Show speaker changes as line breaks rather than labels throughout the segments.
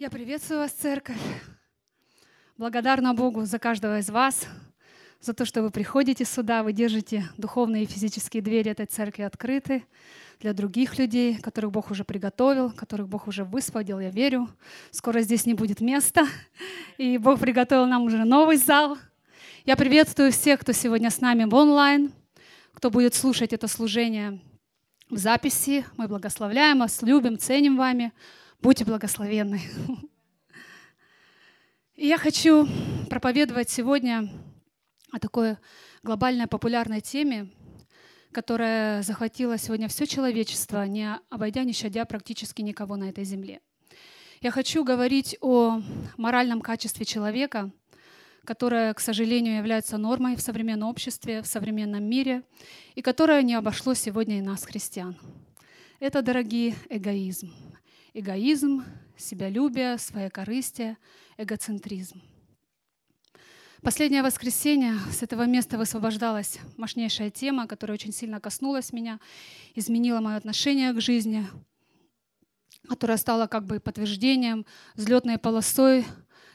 Я приветствую вас, церковь. Благодарна Богу за каждого из вас, за то, что вы приходите сюда, вы держите духовные и физические двери этой церкви открыты для других людей, которых Бог уже приготовил, которых Бог уже высвободил, я верю. Скоро здесь не будет места, и Бог приготовил нам уже новый зал. Я приветствую всех, кто сегодня с нами в онлайн, кто будет слушать это служение в записи. Мы благословляем вас, любим, ценим вами. Будьте благословенны. И я хочу проповедовать сегодня о такой глобальной популярной теме, которая захватила сегодня все человечество, не обойдя, не щадя практически никого на этой земле. Я хочу говорить о моральном качестве человека, которое, к сожалению, является нормой в современном обществе, в современном мире, и которое не обошло сегодня и нас, христиан. Это, дорогие, эгоизм эгоизм, себялюбие, своекорыстие, эгоцентризм. Последнее воскресенье с этого места высвобождалась мощнейшая тема, которая очень сильно коснулась меня, изменила мое отношение к жизни, которая стала как бы подтверждением, взлетной полосой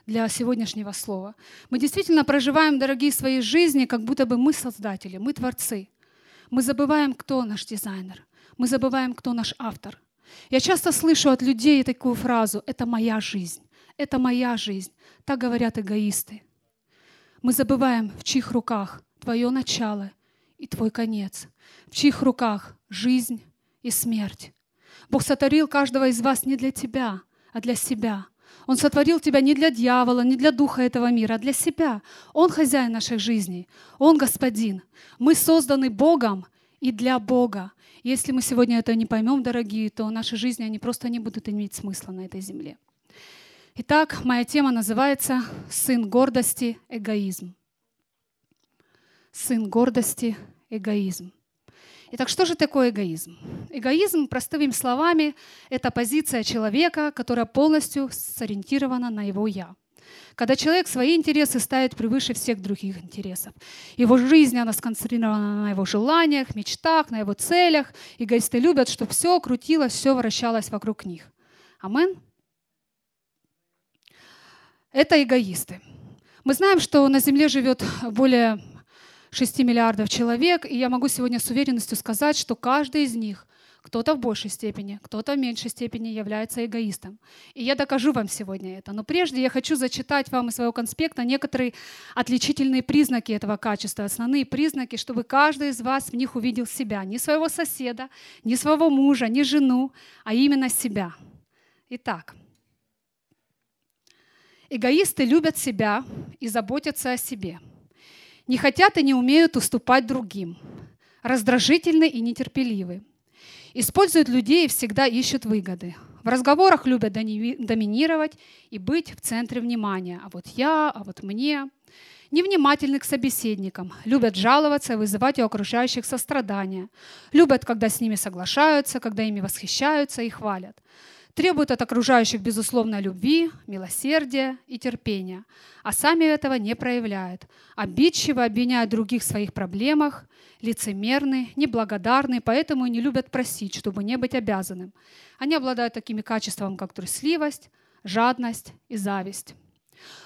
для сегодняшнего слова. Мы действительно проживаем, дорогие, свои жизни, как будто бы мы создатели, мы творцы. Мы забываем, кто наш дизайнер. Мы забываем, кто наш автор. Я часто слышу от людей такую фразу «это моя жизнь», «это моя жизнь». Так говорят эгоисты. Мы забываем, в чьих руках твое начало и твой конец, в чьих руках жизнь и смерть. Бог сотворил каждого из вас не для тебя, а для себя. Он сотворил тебя не для дьявола, не для духа этого мира, а для себя. Он хозяин наших жизней. Он господин. Мы созданы Богом и для Бога. Если мы сегодня это не поймем, дорогие, то наши жизни, они просто не будут иметь смысла на этой земле. Итак, моя тема называется «Сын гордости – эгоизм». Сын гордости – эгоизм. Итак, что же такое эгоизм? Эгоизм, простыми словами, это позиция человека, которая полностью сориентирована на его «я». Когда человек свои интересы ставит превыше всех других интересов. Его жизнь, она сконцентрирована на его желаниях, мечтах, на его целях. Эгоисты любят, чтобы все крутилось, все вращалось вокруг них. Амен? Это эгоисты. Мы знаем, что на Земле живет более 6 миллиардов человек, и я могу сегодня с уверенностью сказать, что каждый из них кто-то в большей степени, кто-то в меньшей степени является эгоистом. И я докажу вам сегодня это. Но прежде я хочу зачитать вам из своего конспекта некоторые отличительные признаки этого качества, основные признаки, чтобы каждый из вас в них увидел себя. Не своего соседа, не своего мужа, не жену, а именно себя. Итак, эгоисты любят себя и заботятся о себе. Не хотят и не умеют уступать другим. Раздражительны и нетерпеливы Используют людей и всегда ищут выгоды. В разговорах любят доминировать и быть в центре внимания. А вот я, а вот мне. Невнимательны к собеседникам, любят жаловаться и вызывать у окружающих сострадания. Любят, когда с ними соглашаются, когда ими восхищаются и хвалят требуют от окружающих безусловной любви, милосердия и терпения, а сами этого не проявляют. Обидчиво обвиняют других в своих проблемах, лицемерны, неблагодарны, поэтому и не любят просить, чтобы не быть обязанным. Они обладают такими качествами, как трусливость, жадность и зависть.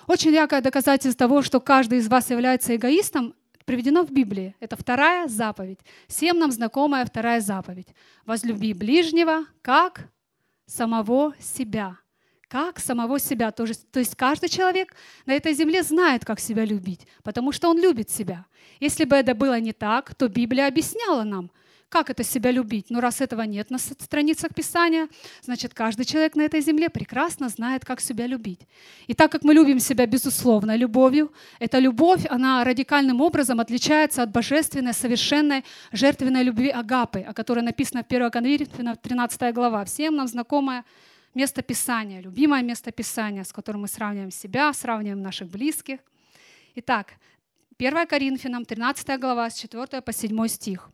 Очень яркое доказательство того, что каждый из вас является эгоистом, приведено в Библии. Это вторая заповедь. Всем нам знакомая вторая заповедь. Возлюби ближнего, как самого себя. Как самого себя. То есть, то есть каждый человек на этой земле знает, как себя любить, потому что он любит себя. Если бы это было не так, то Библия объясняла нам, как это себя любить? Но раз этого нет на страницах Писания, значит, каждый человек на этой земле прекрасно знает, как себя любить. И так как мы любим себя, безусловно, любовью, эта любовь, она радикальным образом отличается от божественной, совершенной, жертвенной любви Агапы, о которой написано в 1 Коринфянам 13 глава. Всем нам знакомое место Писания, любимое место Писания, с которым мы сравниваем себя, сравниваем наших близких. Итак, 1 Коринфянам 13 глава с 4 по 7 стих.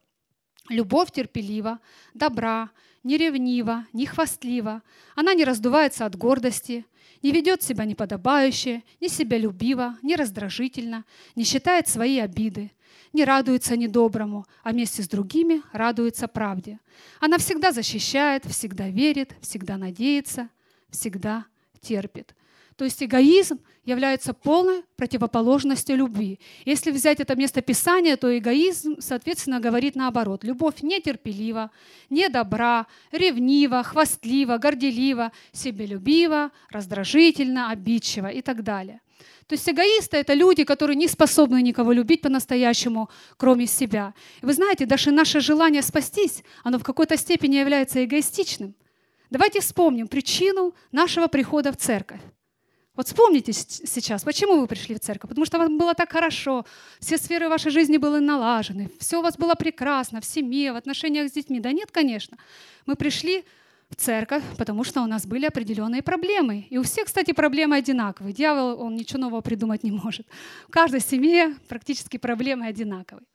Любовь терпелива, добра, не ревнива, не хвастлива. Она не раздувается от гордости, не ведет себя неподобающе, не себялюбиво, не раздражительно, не считает свои обиды, не радуется недоброму, а вместе с другими радуется правде. Она всегда защищает, всегда верит, всегда надеется, всегда терпит. То есть эгоизм является полной противоположностью любви. Если взять это место Писания, то эгоизм, соответственно, говорит наоборот. Любовь нетерпелива, недобра, ревнива, хвастлива, горделива, себелюбива, раздражительна, обидчива и так далее. То есть эгоисты — это люди, которые не способны никого любить по-настоящему, кроме себя. И вы знаете, даже наше желание спастись, оно в какой-то степени является эгоистичным. Давайте вспомним причину нашего прихода в церковь. Вот вспомните сейчас, почему вы пришли в церковь? Потому что вам было так хорошо, все сферы вашей жизни были налажены, все у вас было прекрасно в семье, в отношениях с детьми. Да нет, конечно. Мы пришли в церковь, потому что у нас были определенные проблемы. И у всех, кстати, проблемы одинаковые. Дьявол, он ничего нового придумать не может. В каждой семье практически проблемы одинаковые.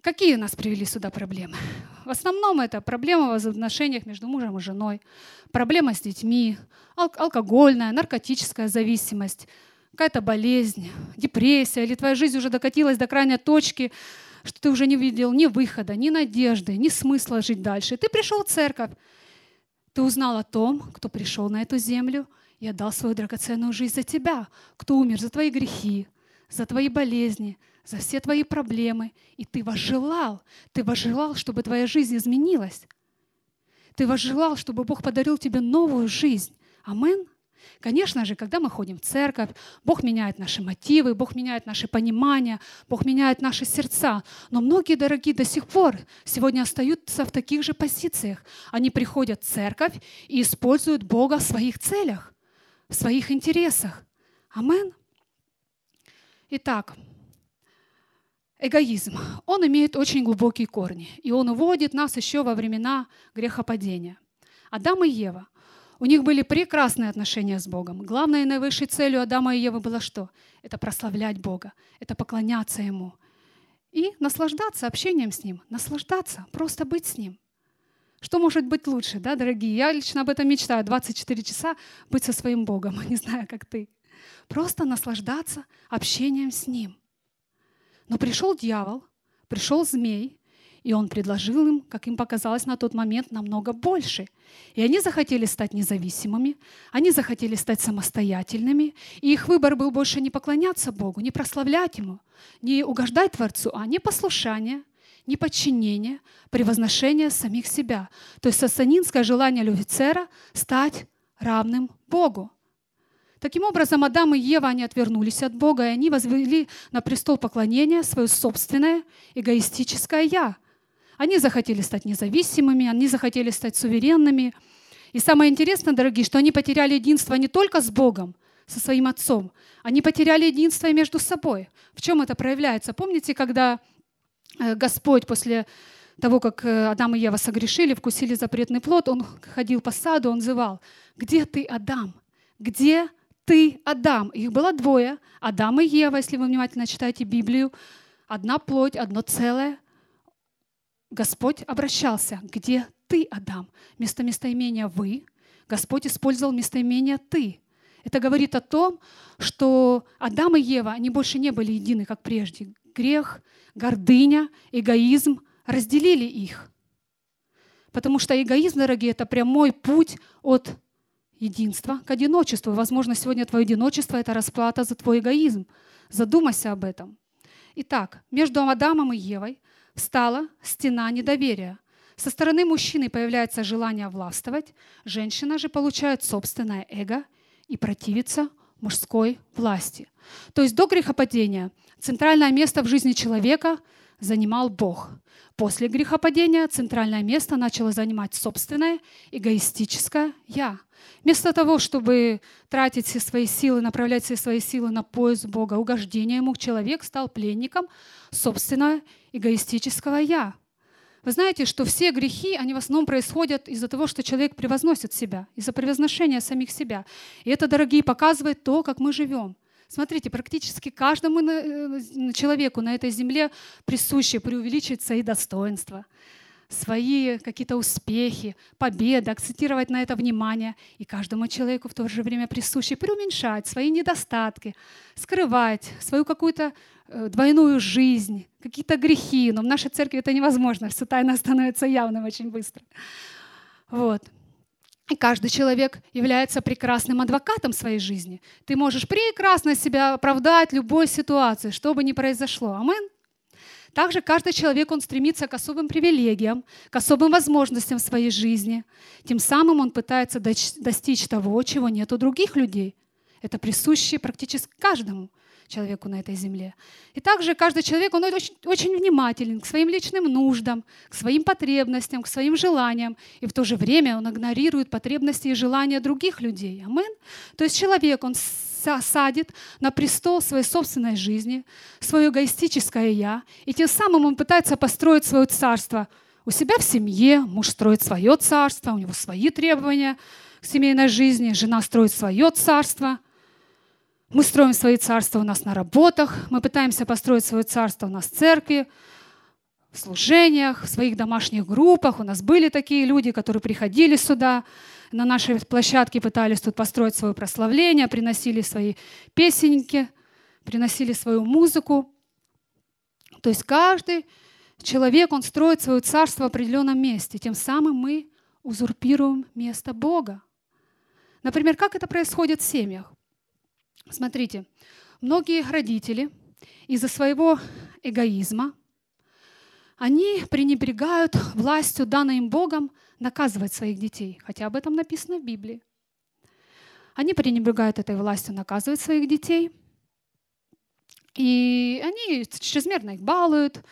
Какие нас привели сюда проблемы? В основном это проблема в отношениях между мужем и женой, проблема с детьми, ал- алкогольная, наркотическая зависимость, какая-то болезнь, депрессия, или твоя жизнь уже докатилась до крайней точки, что ты уже не видел ни выхода, ни надежды, ни смысла жить дальше. Ты пришел в церковь, ты узнал о том, кто пришел на эту землю и отдал свою драгоценную жизнь за тебя, кто умер за твои грехи, за твои болезни, за все твои проблемы. И ты возжелал, ты возжелал, чтобы твоя жизнь изменилась. Ты возжелал, чтобы Бог подарил тебе новую жизнь. Амин. Конечно же, когда мы ходим в церковь, Бог меняет наши мотивы, Бог меняет наши понимания, Бог меняет наши сердца. Но многие дорогие до сих пор сегодня остаются в таких же позициях. Они приходят в церковь и используют Бога в своих целях, в своих интересах. Амин. Итак, эгоизм, он имеет очень глубокие корни, и он уводит нас еще во времена грехопадения. Адам и Ева, у них были прекрасные отношения с Богом. Главной и наивысшей целью Адама и Евы было что? Это прославлять Бога, это поклоняться Ему и наслаждаться общением с Ним, наслаждаться, просто быть с Ним. Что может быть лучше, да, дорогие? Я лично об этом мечтаю. 24 часа быть со своим Богом. Не знаю, как ты. Просто наслаждаться общением с Ним. Но пришел дьявол, пришел змей, и он предложил им, как им показалось на тот момент, намного больше. И они захотели стать независимыми, они захотели стать самостоятельными, и их выбор был больше не поклоняться Богу, не прославлять Ему, не угождать Творцу, а не послушание, не подчинение, превозношение самих себя. То есть сатанинское желание Люцифера стать равным Богу. Таким образом, Адам и Ева, они отвернулись от Бога, и они возвели на престол поклонения свое собственное эгоистическое «я». Они захотели стать независимыми, они захотели стать суверенными. И самое интересное, дорогие, что они потеряли единство не только с Богом, со своим Отцом, они потеряли единство и между собой. В чем это проявляется? Помните, когда э, Господь после того, как э, Адам и Ева согрешили, вкусили запретный плод, он ходил по саду, он зывал, «Где ты, Адам? Где ты, Адам. Их было двое. Адам и Ева, если вы внимательно читаете Библию. Одна плоть, одно целое. Господь обращался. Где ты, Адам? Вместо местоимения «вы» Господь использовал местоимение «ты». Это говорит о том, что Адам и Ева, они больше не были едины, как прежде. Грех, гордыня, эгоизм разделили их. Потому что эгоизм, дорогие, это прямой путь от единства к одиночеству. Возможно, сегодня твое одиночество — это расплата за твой эгоизм. Задумайся об этом. Итак, между Адамом и Евой встала стена недоверия. Со стороны мужчины появляется желание властвовать, женщина же получает собственное эго и противится мужской власти. То есть до грехопадения центральное место в жизни человека занимал Бог. После грехопадения центральное место начало занимать собственное эгоистическое «я». Вместо того, чтобы тратить все свои силы, направлять все свои силы на поиск Бога, угождение ему, человек стал пленником собственного эгоистического «я». Вы знаете, что все грехи, они в основном происходят из-за того, что человек превозносит себя, из-за превозношения самих себя. И это, дорогие, показывает то, как мы живем. Смотрите, практически каждому э, человеку на этой земле присуще преувеличить свои достоинства, свои какие-то успехи, победы, акцентировать на это внимание. И каждому человеку в то же время присуще преуменьшать свои недостатки, скрывать свою какую-то э, двойную жизнь, какие-то грехи. Но в нашей церкви это невозможно, все тайно становится явным очень быстро. Вот. И каждый человек является прекрасным адвокатом своей жизни. Ты можешь прекрасно себя оправдать в любой ситуации, что бы ни произошло. Амин. Также каждый человек, он стремится к особым привилегиям, к особым возможностям в своей жизни. Тем самым он пытается достичь того, чего нет у других людей. Это присуще практически каждому человеку на этой земле. И также каждый человек, он очень, очень внимателен к своим личным нуждам, к своим потребностям, к своим желаниям. И в то же время он игнорирует потребности и желания других людей. Амин. То есть человек, он садит на престол своей собственной жизни, свое эгоистическое «я», и тем самым он пытается построить свое царство у себя в семье, муж строит свое царство, у него свои требования к семейной жизни, жена строит свое царство – мы строим свои царства у нас на работах, мы пытаемся построить свое царство у нас в церкви, в служениях, в своих домашних группах. У нас были такие люди, которые приходили сюда, на нашей площадке пытались тут построить свое прославление, приносили свои песенки, приносили свою музыку. То есть каждый человек, он строит свое царство в определенном месте. Тем самым мы узурпируем место Бога. Например, как это происходит в семьях? Смотрите, многие родители из-за своего эгоизма, они пренебрегают властью, данной им Богом, наказывать своих детей, хотя об этом написано в Библии. Они пренебрегают этой властью наказывать своих детей, и они чрезмерно их балуют,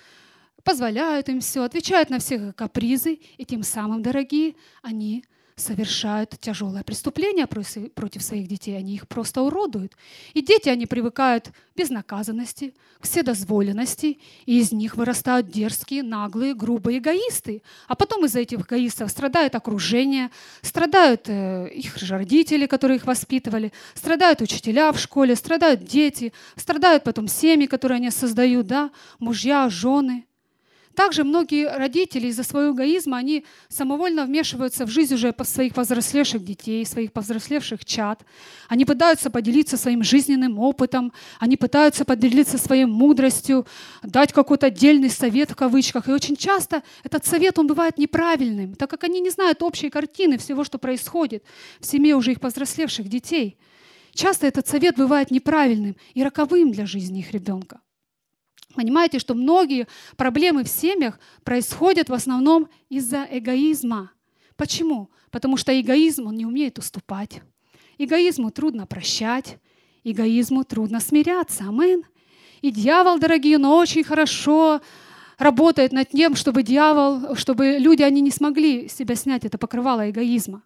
позволяют им все, отвечают на все капризы, и тем самым, дорогие, они совершают тяжелое преступление против своих детей, они их просто уродуют. И дети, они привыкают к безнаказанности, к вседозволенности, и из них вырастают дерзкие, наглые, грубые эгоисты. А потом из-за этих эгоистов страдает окружение, страдают э, их же родители, которые их воспитывали, страдают учителя в школе, страдают дети, страдают потом семьи, которые они создают, да, мужья, жены – также многие родители из-за своего эгоизма, они самовольно вмешиваются в жизнь уже своих повзрослевших детей, своих повзрослевших чад. Они пытаются поделиться своим жизненным опытом, они пытаются поделиться своей мудростью, дать какой-то отдельный совет в кавычках. И очень часто этот совет, он бывает неправильным, так как они не знают общей картины всего, что происходит в семье уже их повзрослевших детей. Часто этот совет бывает неправильным и роковым для жизни их ребенка. Понимаете, что многие проблемы в семьях происходят в основном из-за эгоизма. Почему? Потому что эгоизм, он не умеет уступать. Эгоизму трудно прощать, эгоизму трудно смиряться. Амин. И дьявол, дорогие, но очень хорошо работает над тем, чтобы дьявол, чтобы люди, они не смогли себя снять это покрывало эгоизма.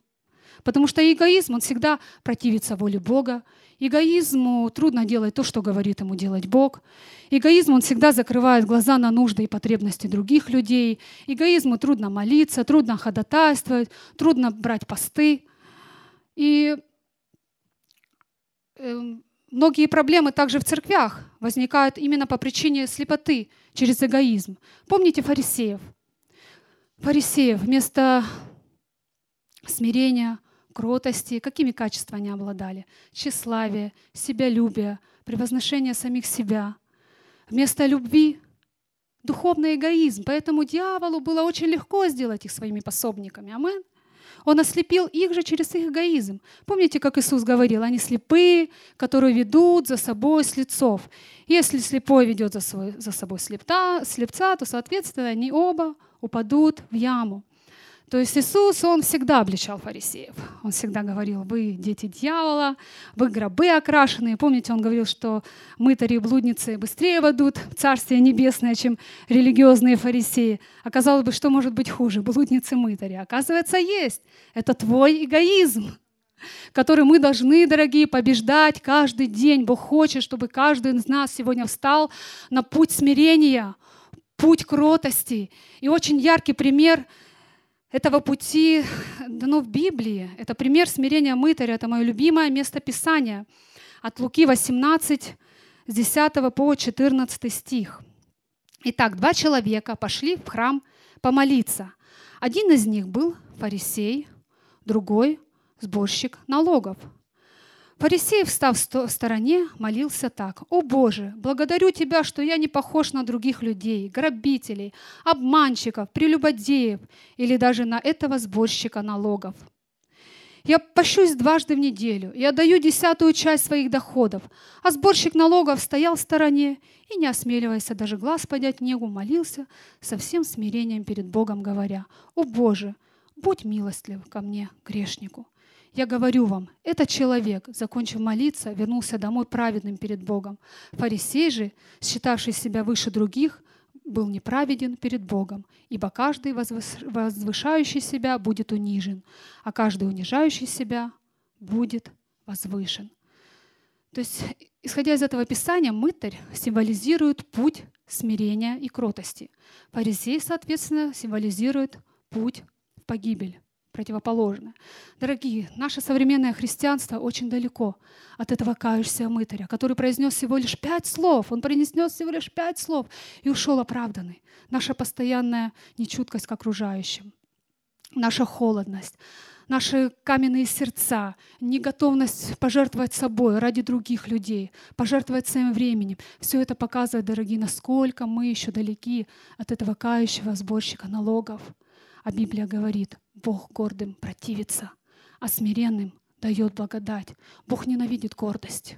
Потому что эгоизм, он всегда противится воле Бога. Эгоизму трудно делать то, что говорит ему делать Бог. Эгоизм, он всегда закрывает глаза на нужды и потребности других людей. Эгоизму трудно молиться, трудно ходатайствовать, трудно брать посты. И э, многие проблемы также в церквях возникают именно по причине слепоты через эгоизм. Помните фарисеев? Фарисеев вместо смирения, кротости, какими качествами они обладали? Тщеславие, себялюбие, превозношение самих себя. Вместо любви — духовный эгоизм. Поэтому дьяволу было очень легко сделать их своими пособниками. Амин. Он ослепил их же через их эгоизм. Помните, как Иисус говорил, они слепые, которые ведут за собой слепцов. Если слепой ведет за, свой, за собой слепта, слепца, то, соответственно, они оба упадут в яму. То есть Иисус, Он всегда обличал фарисеев. Он всегда говорил, вы дети дьявола, вы гробы окрашенные. Помните, Он говорил, что мытари и блудницы быстрее войдут в Царствие Небесное, чем религиозные фарисеи. Оказалось бы, что может быть хуже? Блудницы мытари. Оказывается, есть. Это твой эгоизм который мы должны, дорогие, побеждать каждый день. Бог хочет, чтобы каждый из нас сегодня встал на путь смирения, путь кротости. И очень яркий пример — этого пути дано в Библии. Это пример смирения мытаря. Это мое любимое место Писания. От Луки 18, с 10 по 14 стих. Итак, два человека пошли в храм помолиться. Один из них был фарисей, другой – сборщик налогов. Фарисей, встав в стороне, молился так. «О Боже, благодарю Тебя, что я не похож на других людей, грабителей, обманщиков, прелюбодеев или даже на этого сборщика налогов». Я пощусь дважды в неделю и отдаю десятую часть своих доходов. А сборщик налогов стоял в стороне и, не осмеливаясь даже глаз поднять негу, молился со всем смирением перед Богом, говоря, «О Боже, будь милостлив ко мне, грешнику». Я говорю вам, этот человек, закончив молиться, вернулся домой праведным перед Богом. Фарисей же, считавший себя выше других, был неправеден перед Богом, ибо каждый возвышающий себя будет унижен, а каждый унижающий себя будет возвышен. То есть, исходя из этого писания, мытарь символизирует путь смирения и кротости. Фарисей, соответственно, символизирует путь в погибель противоположное. Дорогие, наше современное христианство очень далеко от этого кающегося мытаря, который произнес всего лишь пять слов. Он произнес всего лишь пять слов и ушел оправданный. Наша постоянная нечуткость к окружающим, наша холодность, наши каменные сердца, неготовность пожертвовать собой ради других людей, пожертвовать своим временем. Все это показывает, дорогие, насколько мы еще далеки от этого кающего сборщика налогов. А Библия говорит, Бог гордым противится, а смиренным дает благодать. Бог ненавидит гордость.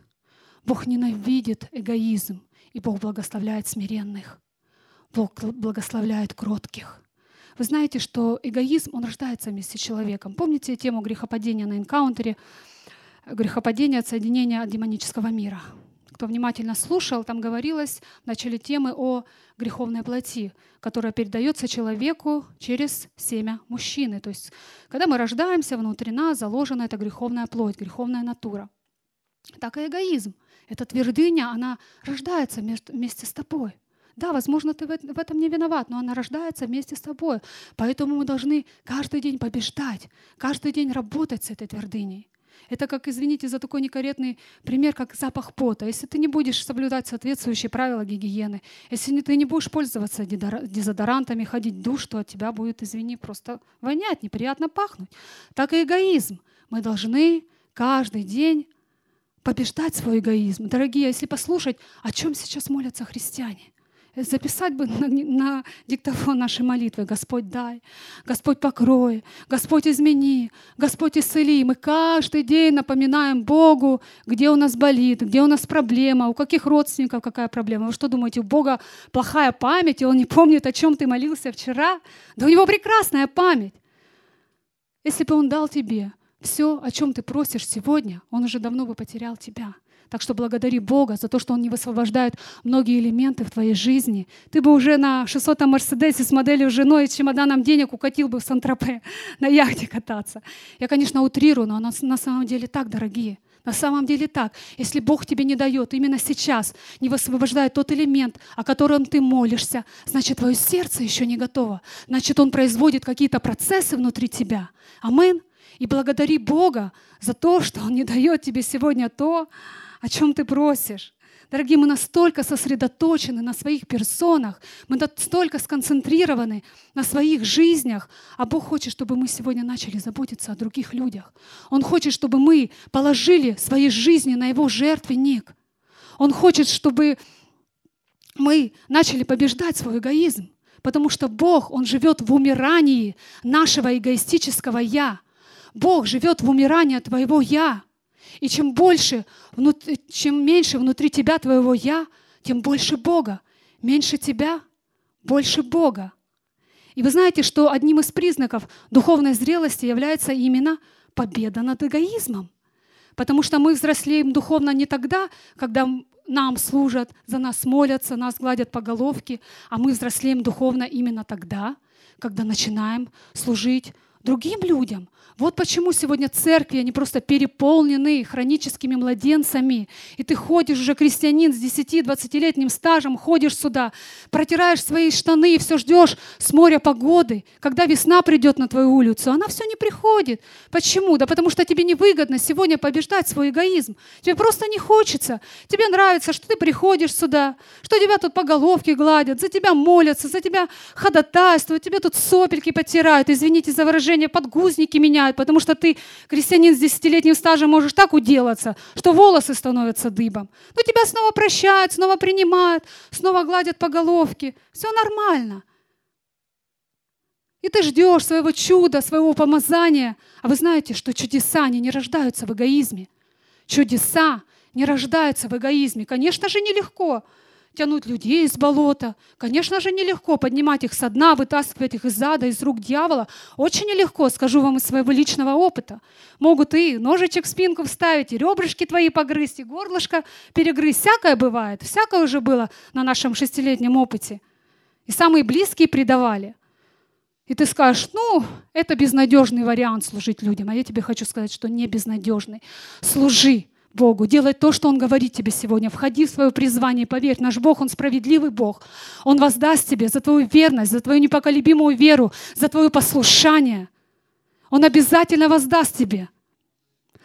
Бог ненавидит эгоизм, и Бог благословляет смиренных. Бог благословляет кротких. Вы знаете, что эгоизм, он рождается вместе с человеком. Помните тему грехопадения на энкаунтере? Грехопадение, отсоединение от демонического мира кто внимательно слушал, там говорилось в начале темы о греховной плоти, которая передается человеку через семя мужчины. То есть, когда мы рождаемся, внутри нас заложена эта греховная плоть, греховная натура. Так и эгоизм. Эта твердыня, она рождается вместе с тобой. Да, возможно, ты в этом не виноват, но она рождается вместе с тобой. Поэтому мы должны каждый день побеждать, каждый день работать с этой твердыней. Это как, извините за такой некорректный пример, как запах пота. Если ты не будешь соблюдать соответствующие правила гигиены, если ты не будешь пользоваться дезодорантами, ходить в душ, то от тебя будет, извини, просто вонять, неприятно пахнуть. Так и эгоизм. Мы должны каждый день побеждать свой эгоизм. Дорогие, если послушать, о чем сейчас молятся христиане, записать бы на, на диктофон нашей молитвы. Господь дай, Господь покрой, Господь измени, Господь исцели. Мы каждый день напоминаем Богу, где у нас болит, где у нас проблема, у каких родственников какая проблема. Вы что думаете, у Бога плохая память, и Он не помнит, о чем ты молился вчера? Да у Него прекрасная память. Если бы Он дал тебе все, о чем ты просишь сегодня, Он уже давно бы потерял тебя. Так что благодари Бога за то, что Он не высвобождает многие элементы в твоей жизни. Ты бы уже на 600-м Мерседесе с моделью женой и чемоданом денег укатил бы в Сан-Тропе на яхте кататься. Я, конечно, утрирую, но на самом деле так, дорогие. На самом деле так. Если Бог тебе не дает именно сейчас, не высвобождает тот элемент, о котором ты молишься, значит, твое сердце еще не готово. Значит, Он производит какие-то процессы внутри тебя. Амин. И благодари Бога за то, что Он не дает тебе сегодня то, о чем ты просишь. Дорогие, мы настолько сосредоточены на своих персонах, мы настолько сконцентрированы на своих жизнях, а Бог хочет, чтобы мы сегодня начали заботиться о других людях. Он хочет, чтобы мы положили свои жизни на Его жертвенник. Он хочет, чтобы мы начали побеждать свой эгоизм, потому что Бог, Он живет в умирании нашего эгоистического «я». Бог живет в умирании твоего «я». И чем больше, чем меньше внутри тебя твоего «я», тем больше Бога. Меньше тебя, больше Бога. И вы знаете, что одним из признаков духовной зрелости является именно победа над эгоизмом. Потому что мы взрослеем духовно не тогда, когда нам служат, за нас молятся, нас гладят по головке, а мы взрослеем духовно именно тогда, когда начинаем служить другим людям. Вот почему сегодня церкви, они просто переполнены хроническими младенцами. И ты ходишь уже, крестьянин с 10-20-летним стажем, ходишь сюда, протираешь свои штаны и все ждешь с моря погоды. Когда весна придет на твою улицу, она все не приходит. Почему? Да потому что тебе невыгодно сегодня побеждать свой эгоизм. Тебе просто не хочется. Тебе нравится, что ты приходишь сюда, что тебя тут по головке гладят, за тебя молятся, за тебя ходатайствуют, тебе тут сопельки потирают. Извините за выражение, движение, подгузники меняют, потому что ты, крестьянин с десятилетним стажем, можешь так уделаться, что волосы становятся дыбом. Но тебя снова прощают, снова принимают, снова гладят по головке. Все нормально. И ты ждешь своего чуда, своего помазания. А вы знаете, что чудеса, они не рождаются в эгоизме. Чудеса не рождаются в эгоизме. Конечно же, нелегко тянуть людей из болота. Конечно же, нелегко поднимать их со дна, вытаскивать их из ада, из рук дьявола. Очень нелегко, скажу вам из своего личного опыта. Могут и ножичек в спинку вставить, и ребрышки твои погрызть, и горлышко перегрызть. Всякое бывает, всякое уже было на нашем шестилетнем опыте. И самые близкие предавали. И ты скажешь, ну, это безнадежный вариант служить людям. А я тебе хочу сказать, что не безнадежный. Служи Богу, делай то, что Он говорит тебе сегодня. Входи в свое призвание, поверь, наш Бог, Он справедливый Бог. Он воздаст тебе за твою верность, за твою непоколебимую веру, за твое послушание. Он обязательно воздаст тебе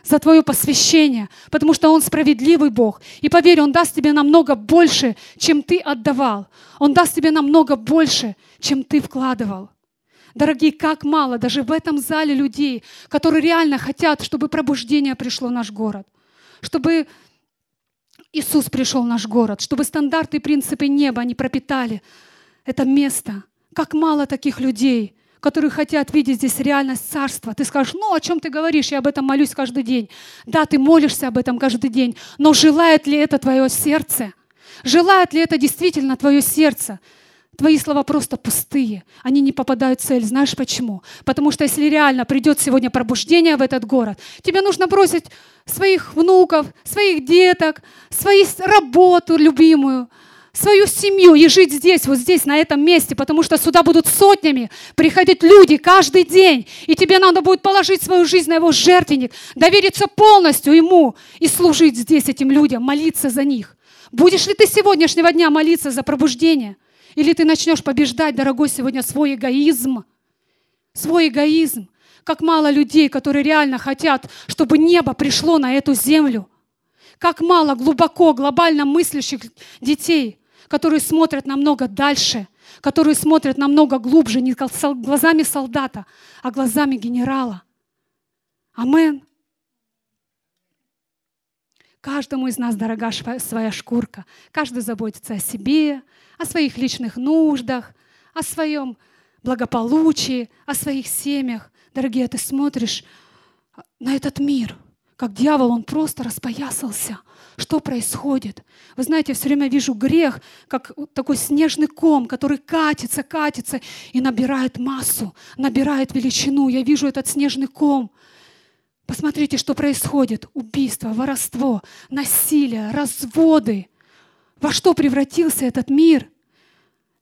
за твое посвящение, потому что Он справедливый Бог. И поверь, Он даст тебе намного больше, чем ты отдавал. Он даст тебе намного больше, чем ты вкладывал. Дорогие, как мало даже в этом зале людей, которые реально хотят, чтобы пробуждение пришло в наш город – чтобы Иисус пришел в наш город, чтобы стандарты и принципы неба не пропитали это место. Как мало таких людей, которые хотят видеть здесь реальность царства. Ты скажешь, ну о чем ты говоришь, я об этом молюсь каждый день. Да, ты молишься об этом каждый день, но желает ли это твое сердце? Желает ли это действительно твое сердце? Твои слова просто пустые, они не попадают в цель. Знаешь почему? Потому что если реально придет сегодня пробуждение в этот город, тебе нужно бросить своих внуков, своих деток, свою работу любимую, свою семью и жить здесь, вот здесь, на этом месте, потому что сюда будут сотнями приходить люди каждый день, и тебе надо будет положить свою жизнь на его жертвенник, довериться полностью ему и служить здесь этим людям, молиться за них. Будешь ли ты сегодняшнего дня молиться за пробуждение? Или ты начнешь побеждать, дорогой, сегодня свой эгоизм. Свой эгоизм. Как мало людей, которые реально хотят, чтобы небо пришло на эту землю. Как мало глубоко, глобально мыслящих детей, которые смотрят намного дальше, которые смотрят намного глубже, не глазами солдата, а глазами генерала. Амен. Каждому из нас дорога своя шкурка. Каждый заботится о себе, о своих личных нуждах, о своем благополучии, о своих семьях. Дорогие, ты смотришь на этот мир, как дьявол, он просто распоясался. Что происходит? Вы знаете, я все время вижу грех, как такой снежный ком, который катится, катится и набирает массу, набирает величину. Я вижу этот снежный ком. Посмотрите, что происходит. Убийство, воровство, насилие, разводы. Во что превратился этот мир?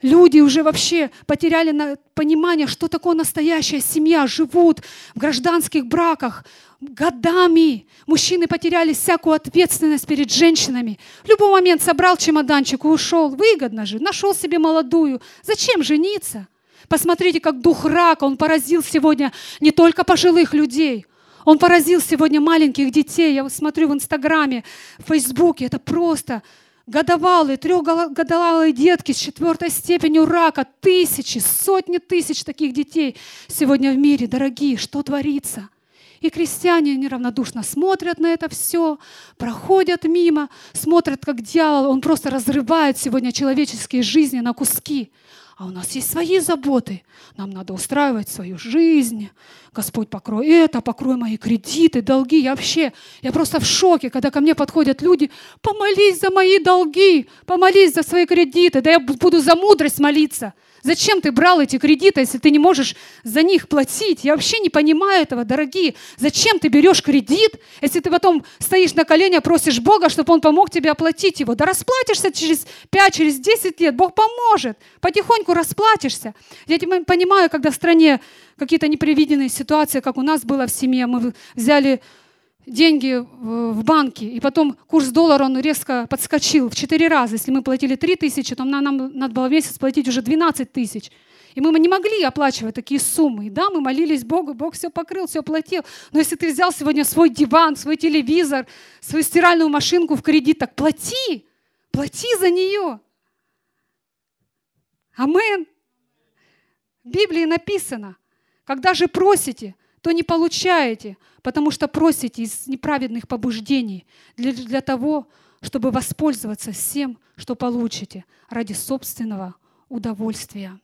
Люди уже вообще потеряли понимание, что такое настоящая семья, живут в гражданских браках годами. Мужчины потеряли всякую ответственность перед женщинами. В любой момент собрал чемоданчик и ушел. Выгодно же, нашел себе молодую. Зачем жениться? Посмотрите, как дух рака, он поразил сегодня не только пожилых людей, он поразил сегодня маленьких детей. Я вот смотрю в Инстаграме, в Фейсбуке. Это просто годовалые, трехгодовалые детки с четвертой степенью рака, тысячи, сотни тысяч таких детей сегодня в мире. Дорогие, что творится? И крестьяне неравнодушно смотрят на это все, проходят мимо, смотрят, как дьявол, он просто разрывает сегодня человеческие жизни на куски. А у нас есть свои заботы. Нам надо устраивать свою жизнь. Господь, покрой это, покрой мои кредиты, долги. Я вообще, я просто в шоке, когда ко мне подходят люди, помолись за мои долги, помолись за свои кредиты. Да я буду за мудрость молиться. Зачем ты брал эти кредиты, если ты не можешь за них платить? Я вообще не понимаю этого, дорогие. Зачем ты берешь кредит, если ты потом стоишь на коленях, просишь Бога, чтобы Он помог тебе оплатить его? Да расплатишься через 5, через 10 лет. Бог поможет. Потихоньку расплатишься. Я понимаю, когда в стране какие-то непредвиденные ситуации, как у нас было в семье, мы взяли деньги в банке, и потом курс доллара, он резко подскочил в 4 раза. Если мы платили 3 тысячи, то нам, нам надо было в месяц платить уже 12 тысяч. И мы не могли оплачивать такие суммы. И да, мы молились Богу, Бог все покрыл, все платил. Но если ты взял сегодня свой диван, свой телевизор, свою стиральную машинку в кредит, так плати, плати за нее. Амен. В Библии написано, когда же просите, то не получаете, потому что просите из неправедных побуждений для, для того, чтобы воспользоваться всем, что получите ради собственного удовольствия.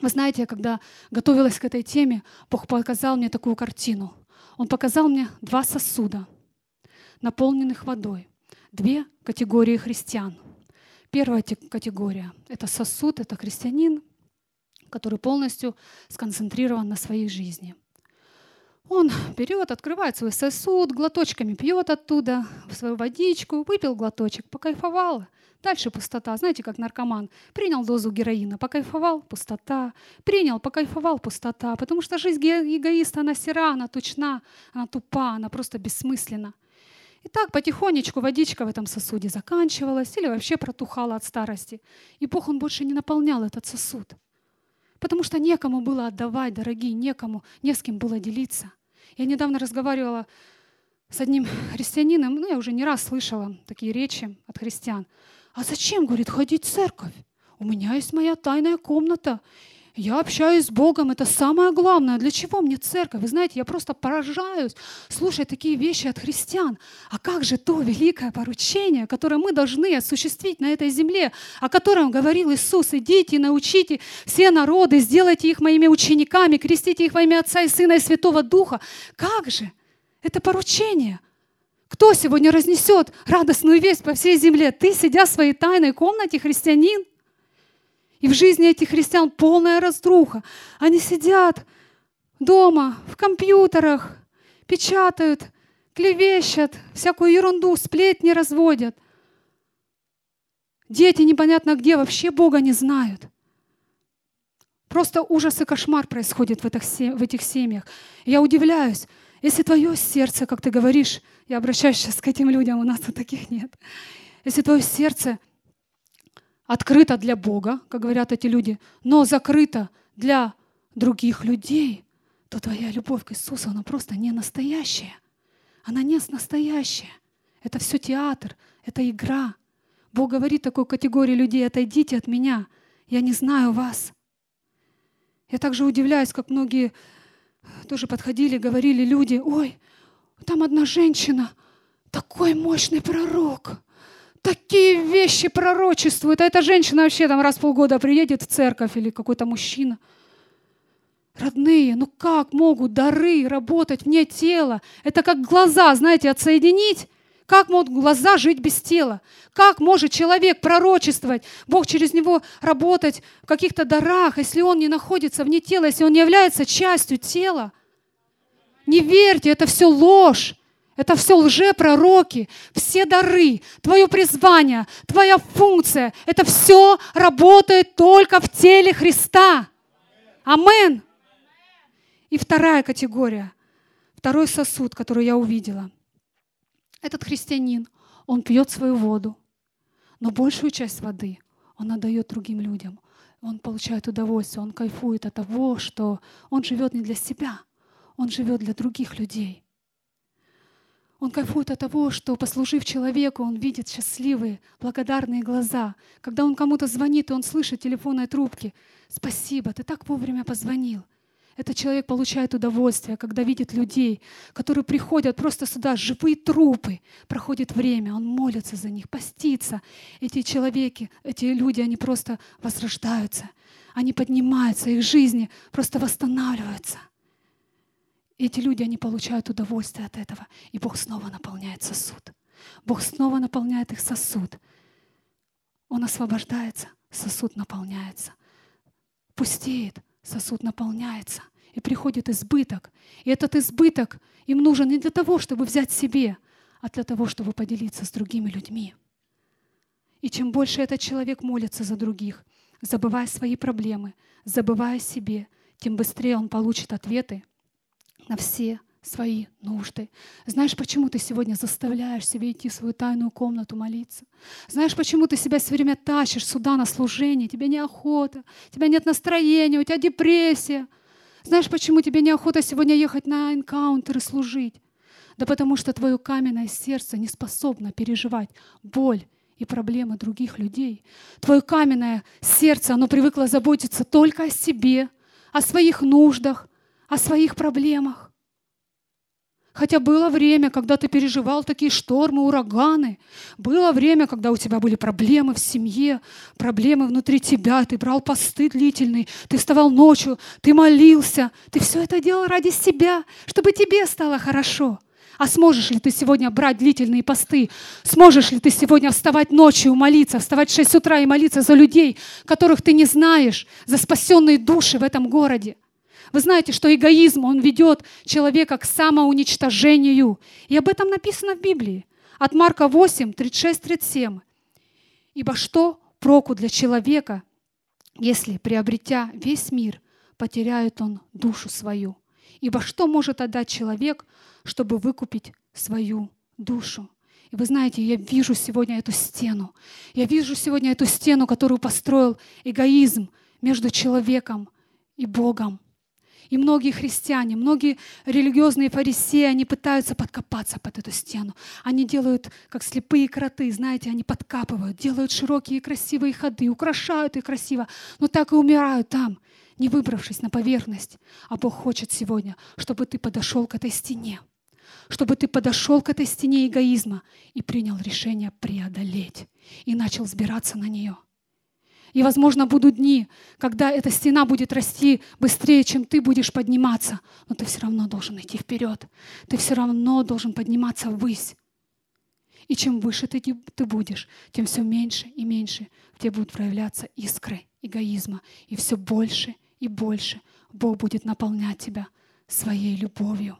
Вы знаете, когда готовилась к этой теме, Бог показал мне такую картину. Он показал мне два сосуда, наполненных водой. Две категории христиан. Первая категория — это сосуд, это христианин, который полностью сконцентрирован на своей жизни. Он берет, открывает свой сосуд, глоточками пьет оттуда свою водичку, выпил глоточек, покайфовал. Дальше пустота. Знаете, как наркоман. Принял дозу героина, покайфовал, пустота. Принял, покайфовал, пустота. Потому что жизнь эгоиста, она сера, она тучна, она тупа, она просто бессмысленна. И так потихонечку водичка в этом сосуде заканчивалась или вообще протухала от старости. И Бог, Он больше не наполнял этот сосуд. Потому что некому было отдавать, дорогие, некому, не с кем было делиться. Я недавно разговаривала с одним христианином, ну, я уже не раз слышала такие речи от христиан. А зачем, говорит, ходить в церковь? У меня есть моя тайная комната. Я общаюсь с Богом, это самое главное. Для чего мне церковь? Вы знаете, я просто поражаюсь, слушая такие вещи от христиан. А как же то великое поручение, которое мы должны осуществить на этой земле, о котором говорил Иисус, идите научите все народы, сделайте их моими учениками, крестите их во имя Отца и Сына и Святого Духа. Как же? Это поручение. Кто сегодня разнесет радостную весть по всей земле? Ты, сидя в своей тайной комнате, христианин – и в жизни этих христиан полная разруха. Они сидят дома, в компьютерах, печатают, клевещут, всякую ерунду, сплетни разводят. Дети непонятно где, вообще Бога не знают. Просто ужас и кошмар происходит в этих, в этих семьях. Я удивляюсь, если твое сердце, как ты говоришь, я обращаюсь сейчас к этим людям, у нас тут таких нет. Если твое сердце открыто для Бога, как говорят эти люди, но закрыто для других людей, то твоя любовь к Иисусу, она просто не настоящая. Она не настоящая. Это все театр, это игра. Бог говорит такой категории людей, отойдите от меня, я не знаю вас. Я также удивляюсь, как многие тоже подходили, говорили люди, ой, там одна женщина, такой мощный пророк такие вещи пророчествует. А эта женщина вообще там раз в полгода приедет в церковь или какой-то мужчина. Родные, ну как могут дары работать вне тела? Это как глаза, знаете, отсоединить. Как могут глаза жить без тела? Как может человек пророчествовать, Бог через него работать в каких-то дарах, если он не находится вне тела, если он не является частью тела? Не верьте, это все ложь. Это все лжепророки, все дары, твое призвание, твоя функция. Это все работает только в теле Христа. Амен. И вторая категория, второй сосуд, который я увидела. Этот христианин, он пьет свою воду, но большую часть воды он отдает другим людям. Он получает удовольствие, он кайфует от того, что он живет не для себя, он живет для других людей. Он кайфует от того, что, послужив человеку, он видит счастливые, благодарные глаза. Когда он кому-то звонит, и он слышит телефонные трубки. «Спасибо, ты так вовремя позвонил». Этот человек получает удовольствие, когда видит людей, которые приходят просто сюда, живые трупы. Проходит время, он молится за них, постится. Эти человеки, эти люди, они просто возрождаются. Они поднимаются, их жизни просто восстанавливаются. Эти люди, они получают удовольствие от этого. И Бог снова наполняет сосуд. Бог снова наполняет их сосуд. Он освобождается, сосуд наполняется. Пустеет, сосуд наполняется. И приходит избыток. И этот избыток им нужен не для того, чтобы взять себе, а для того, чтобы поделиться с другими людьми. И чем больше этот человек молится за других, забывая свои проблемы, забывая о себе, тем быстрее он получит ответы на все свои нужды. Знаешь, почему ты сегодня заставляешь себя идти в свою тайную комнату молиться? Знаешь, почему ты себя все время тащишь сюда на служение? Тебе неохота, у тебя нет настроения, у тебя депрессия. Знаешь, почему тебе неохота сегодня ехать на энкаунтер и служить? Да потому что твое каменное сердце не способно переживать боль и проблемы других людей. Твое каменное сердце, оно привыкло заботиться только о себе, о своих нуждах, о своих проблемах. Хотя было время, когда ты переживал такие штормы, ураганы. Было время, когда у тебя были проблемы в семье, проблемы внутри тебя. Ты брал посты длительный, ты вставал ночью, ты молился. Ты все это делал ради себя, чтобы тебе стало хорошо. А сможешь ли ты сегодня брать длительные посты? Сможешь ли ты сегодня вставать ночью, молиться, вставать в 6 утра и молиться за людей, которых ты не знаешь, за спасенные души в этом городе? Вы знаете, что эгоизм, он ведет человека к самоуничтожению. И об этом написано в Библии. От Марка 8, 36, 37. «Ибо что проку для человека, если, приобретя весь мир, потеряет он душу свою? Ибо что может отдать человек, чтобы выкупить свою душу?» И вы знаете, я вижу сегодня эту стену. Я вижу сегодня эту стену, которую построил эгоизм между человеком и Богом. И многие христиане, многие религиозные фарисеи, они пытаются подкопаться под эту стену. Они делают, как слепые кроты, знаете, они подкапывают, делают широкие красивые ходы, украшают их красиво, но так и умирают там, не выбравшись на поверхность. А Бог хочет сегодня, чтобы ты подошел к этой стене, чтобы ты подошел к этой стене эгоизма и принял решение преодолеть и начал сбираться на нее – и, возможно, будут дни, когда эта стена будет расти быстрее, чем ты будешь подниматься. Но ты все равно должен идти вперед. Ты все равно должен подниматься ввысь. И чем выше ты, ты будешь, тем все меньше и меньше в тебе будут проявляться искры эгоизма. И все больше и больше Бог будет наполнять тебя своей любовью.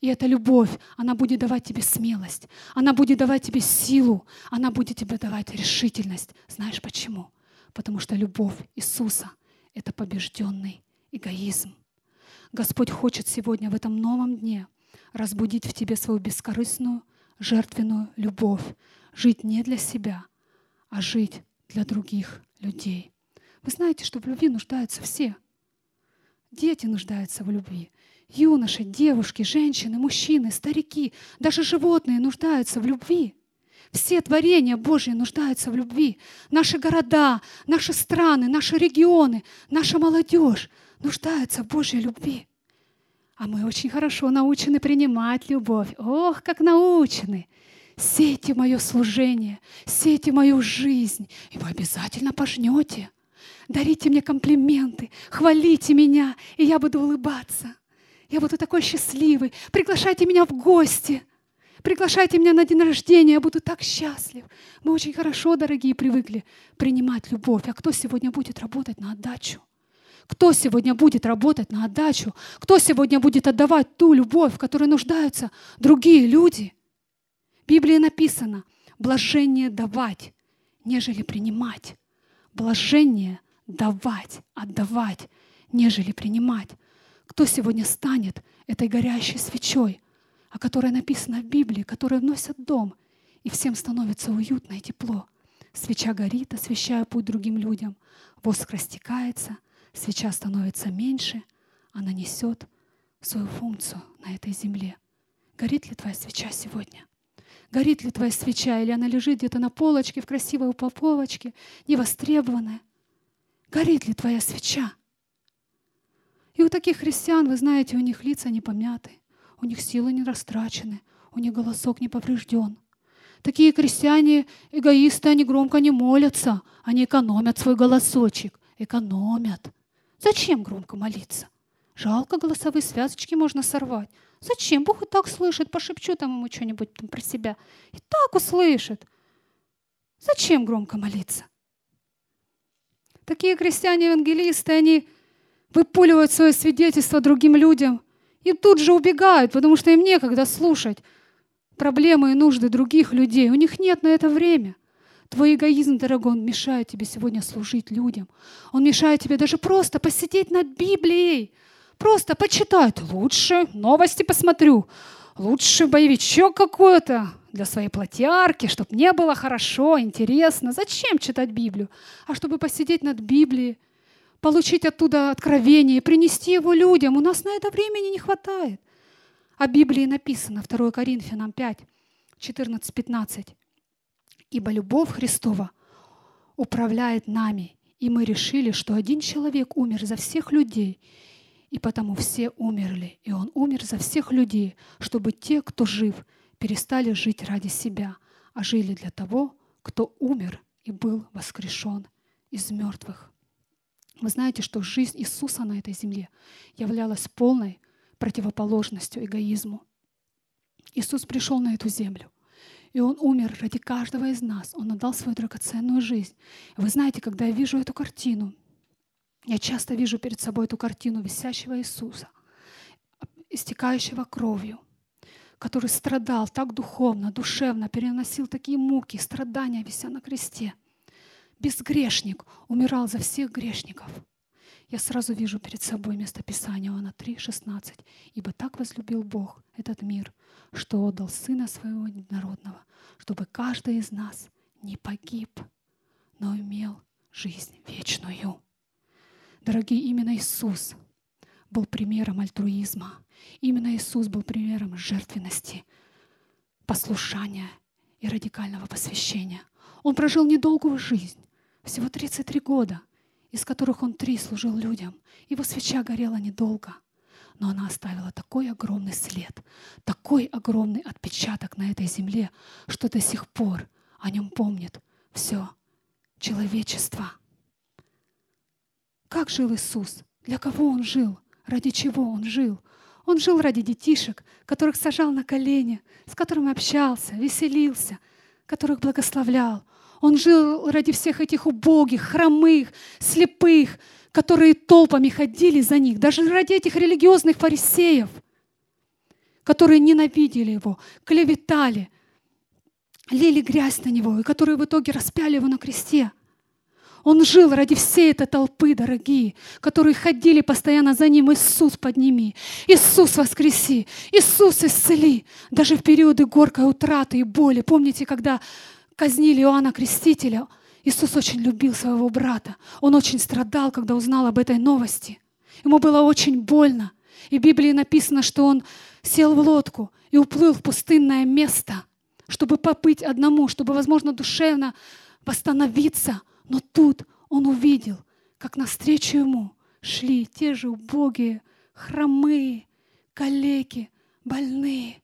И эта любовь, она будет давать тебе смелость, она будет давать тебе силу, она будет тебе давать решительность. Знаешь почему? Потому что любовь Иисуса — это побежденный эгоизм. Господь хочет сегодня в этом новом дне разбудить в тебе свою бескорыстную, жертвенную любовь, жить не для себя, а жить для других людей. Вы знаете, что в любви нуждаются все. Дети нуждаются в любви. Юноши, девушки, женщины, мужчины, старики, даже животные нуждаются в любви. Все творения Божьи нуждаются в любви. Наши города, наши страны, наши регионы, наша молодежь нуждаются в Божьей любви. А мы очень хорошо научены принимать любовь. Ох, как научены! Сейте мое служение, сейте мою жизнь, и вы обязательно пожнете. Дарите мне комплименты, хвалите меня, и я буду улыбаться. Я буду такой счастливый. Приглашайте меня в гости. Приглашайте меня на день рождения, я буду так счастлив. Мы очень хорошо, дорогие, привыкли принимать любовь. А кто сегодня будет работать на отдачу? Кто сегодня будет работать на отдачу? Кто сегодня будет отдавать ту любовь, в которой нуждаются другие люди? В Библии написано, блажение давать, нежели принимать. Блажение давать, отдавать, нежели принимать. Кто сегодня станет этой горящей свечой – о которой написано в Библии, которая вносят дом, и всем становится уютно и тепло. Свеча горит, освещая путь другим людям. Воск растекается, свеча становится меньше, она несет свою функцию на этой земле. Горит ли твоя свеча сегодня? Горит ли твоя свеча, или она лежит где-то на полочке, в красивой упаковочке, невостребованная? Горит ли твоя свеча? И у таких христиан, вы знаете, у них лица не помяты у них силы не растрачены, у них голосок не поврежден. Такие крестьяне, эгоисты, они громко не молятся, они экономят свой голосочек, экономят. Зачем громко молиться? Жалко, голосовые связочки можно сорвать. Зачем? Бог и так слышит, пошепчу там ему что-нибудь там про себя. И так услышит. Зачем громко молиться? Такие крестьяне-евангелисты, они выпуливают свое свидетельство другим людям – и тут же убегают, потому что им некогда слушать проблемы и нужды других людей. У них нет на это время. Твой эгоизм, дорогой, он мешает тебе сегодня служить людям. Он мешает тебе даже просто посидеть над Библией. Просто почитать. Лучше новости посмотрю. Лучше боевичок какой-то для своей платярки, чтобы мне было хорошо, интересно. Зачем читать Библию? А чтобы посидеть над Библией, получить оттуда откровение принести его людям. У нас на это времени не хватает. О Библии написано 2 Коринфянам 5, 14-15. «Ибо любовь Христова управляет нами, и мы решили, что один человек умер за всех людей, и потому все умерли, и Он умер за всех людей, чтобы те, кто жив, перестали жить ради себя, а жили для того, кто умер и был воскрешен из мертвых. Вы знаете, что жизнь Иисуса на этой земле являлась полной противоположностью эгоизму. Иисус пришел на эту землю, и Он умер ради каждого из нас. Он отдал свою драгоценную жизнь. Вы знаете, когда я вижу эту картину, я часто вижу перед собой эту картину висящего Иисуса, истекающего кровью, который страдал так духовно, душевно, переносил такие муки, страдания, вися на кресте. Безгрешник умирал за всех грешников. Я сразу вижу перед собой место Писания Иоанна 3,16. «Ибо так возлюбил Бог этот мир, что отдал Сына Своего Народного, чтобы каждый из нас не погиб, но имел жизнь вечную». Дорогие, именно Иисус был примером альтруизма. Именно Иисус был примером жертвенности, послушания и радикального посвящения. Он прожил недолгую жизнь, всего 33 года, из которых он три служил людям. Его свеча горела недолго, но она оставила такой огромный след, такой огромный отпечаток на этой земле, что до сих пор о нем помнит все человечество. Как жил Иисус? Для кого Он жил? Ради чего Он жил? Он жил ради детишек, которых сажал на колени, с которыми общался, веселился, которых благословлял. Он жил ради всех этих убогих, хромых, слепых, которые толпами ходили за них, даже ради этих религиозных фарисеев, которые ненавидели его, клеветали, лили грязь на него, и которые в итоге распяли его на кресте – он жил ради всей этой толпы, дорогие, которые ходили постоянно за ним. Иисус подними, Иисус воскреси, Иисус исцели. Даже в периоды горькой утраты и боли. Помните, когда казнили Иоанна Крестителя, Иисус очень любил своего брата. Он очень страдал, когда узнал об этой новости. Ему было очень больно. И в Библии написано, что он сел в лодку и уплыл в пустынное место, чтобы побыть одному, чтобы, возможно, душевно восстановиться – но тут он увидел, как навстречу ему шли те же убогие, хромые, калеки, больные.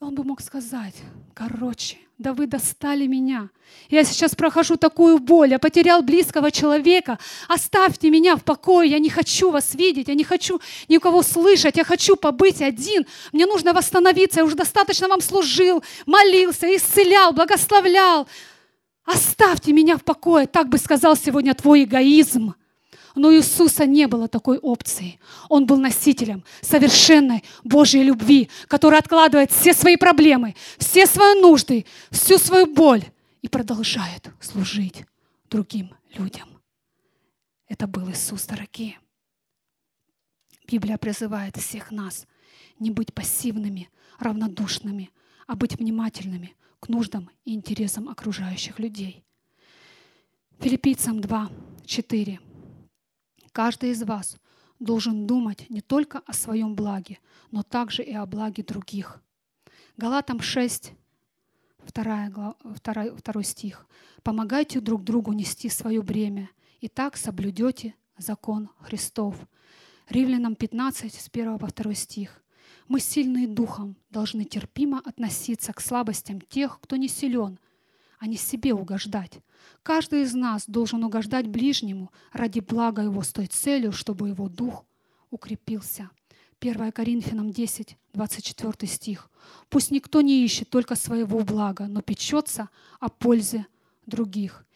Он бы мог сказать, короче, да вы достали меня. Я сейчас прохожу такую боль, я потерял близкого человека. Оставьте меня в покое, я не хочу вас видеть, я не хочу никого слышать, я хочу побыть один. Мне нужно восстановиться, я уже достаточно вам служил, молился, исцелял, благословлял. Оставьте меня в покое, так бы сказал сегодня твой эгоизм. Но у Иисуса не было такой опции. Он был носителем совершенной Божьей любви, которая откладывает все свои проблемы, все свои нужды, всю свою боль и продолжает служить другим людям. Это был Иисус, дорогие. Библия призывает всех нас не быть пассивными, равнодушными, а быть внимательными к нуждам и интересам окружающих людей. Филиппийцам 2, 4. Каждый из вас должен думать не только о своем благе, но также и о благе других. Галатам 6, 2, 2, 2 стих. «Помогайте друг другу нести свое бремя, и так соблюдете закон Христов». Римлянам 15, с 1 по 2 стих. Мы, сильные духом, должны терпимо относиться к слабостям тех, кто не силен, а не себе угождать. Каждый из нас должен угождать ближнему ради блага его с той целью, чтобы его дух укрепился. 1 Коринфянам 10, 24 стих. «Пусть никто не ищет только своего блага, но печется о пользе других».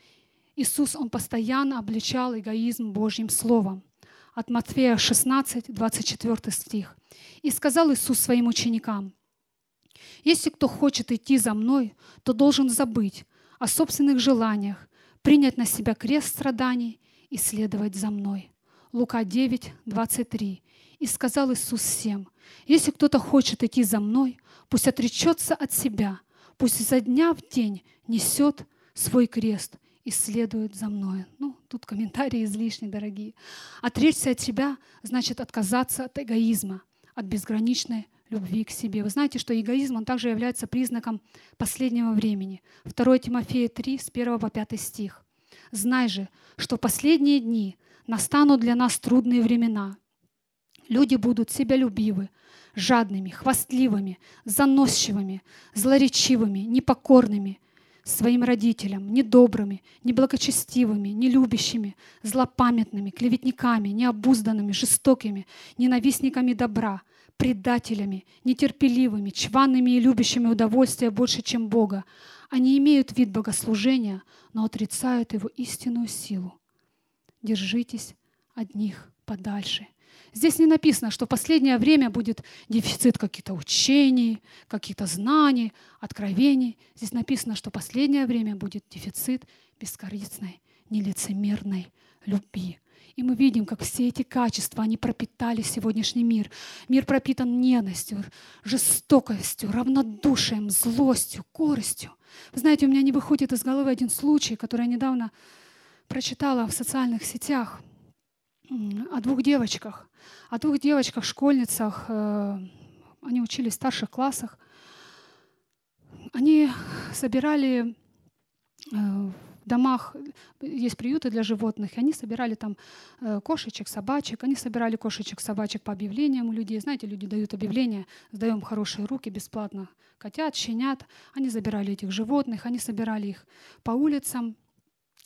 Иисус, Он постоянно обличал эгоизм Божьим Словом от Матфея 16, 24 стих. «И сказал Иисус своим ученикам, «Если кто хочет идти за Мной, то должен забыть о собственных желаниях, принять на себя крест страданий и следовать за Мной». Лука 9, 23. «И сказал Иисус всем, если кто-то хочет идти за Мной, пусть отречется от себя, пусть изо дня в день несет свой крест и следует за Мной». Ну, Тут комментарии излишни, дорогие. Отречься от себя значит отказаться от эгоизма, от безграничной любви к себе. Вы знаете, что эгоизм, он также является признаком последнего времени. 2 Тимофея 3, с 1 по 5 стих. «Знай же, что последние дни настанут для нас трудные времена. Люди будут себялюбивы, жадными, хвастливыми, заносчивыми, злоречивыми, непокорными своим родителям, недобрыми, неблагочестивыми, нелюбящими, злопамятными, клеветниками, необузданными, жестокими, ненавистниками добра, предателями, нетерпеливыми, чванными и любящими удовольствия больше, чем Бога. Они имеют вид богослужения, но отрицают его истинную силу. Держитесь от них подальше. Здесь не написано, что в последнее время будет дефицит каких-то учений, каких-то знаний, откровений. Здесь написано, что в последнее время будет дефицит бескорыстной, нелицемерной любви. И мы видим, как все эти качества, они пропитали сегодняшний мир. Мир пропитан ненавистью, жестокостью, равнодушием, злостью, коростью. Вы знаете, у меня не выходит из головы один случай, который я недавно прочитала в социальных сетях о двух девочках. О двух девочках, школьницах. Э, они учились в старших классах. Они собирали э, домах, есть приюты для животных, и они собирали там э, кошечек, собачек. Они собирали кошечек, собачек по объявлениям у людей. Знаете, люди дают объявления, сдаем хорошие руки бесплатно. Котят, щенят. Они забирали этих животных, они собирали их по улицам,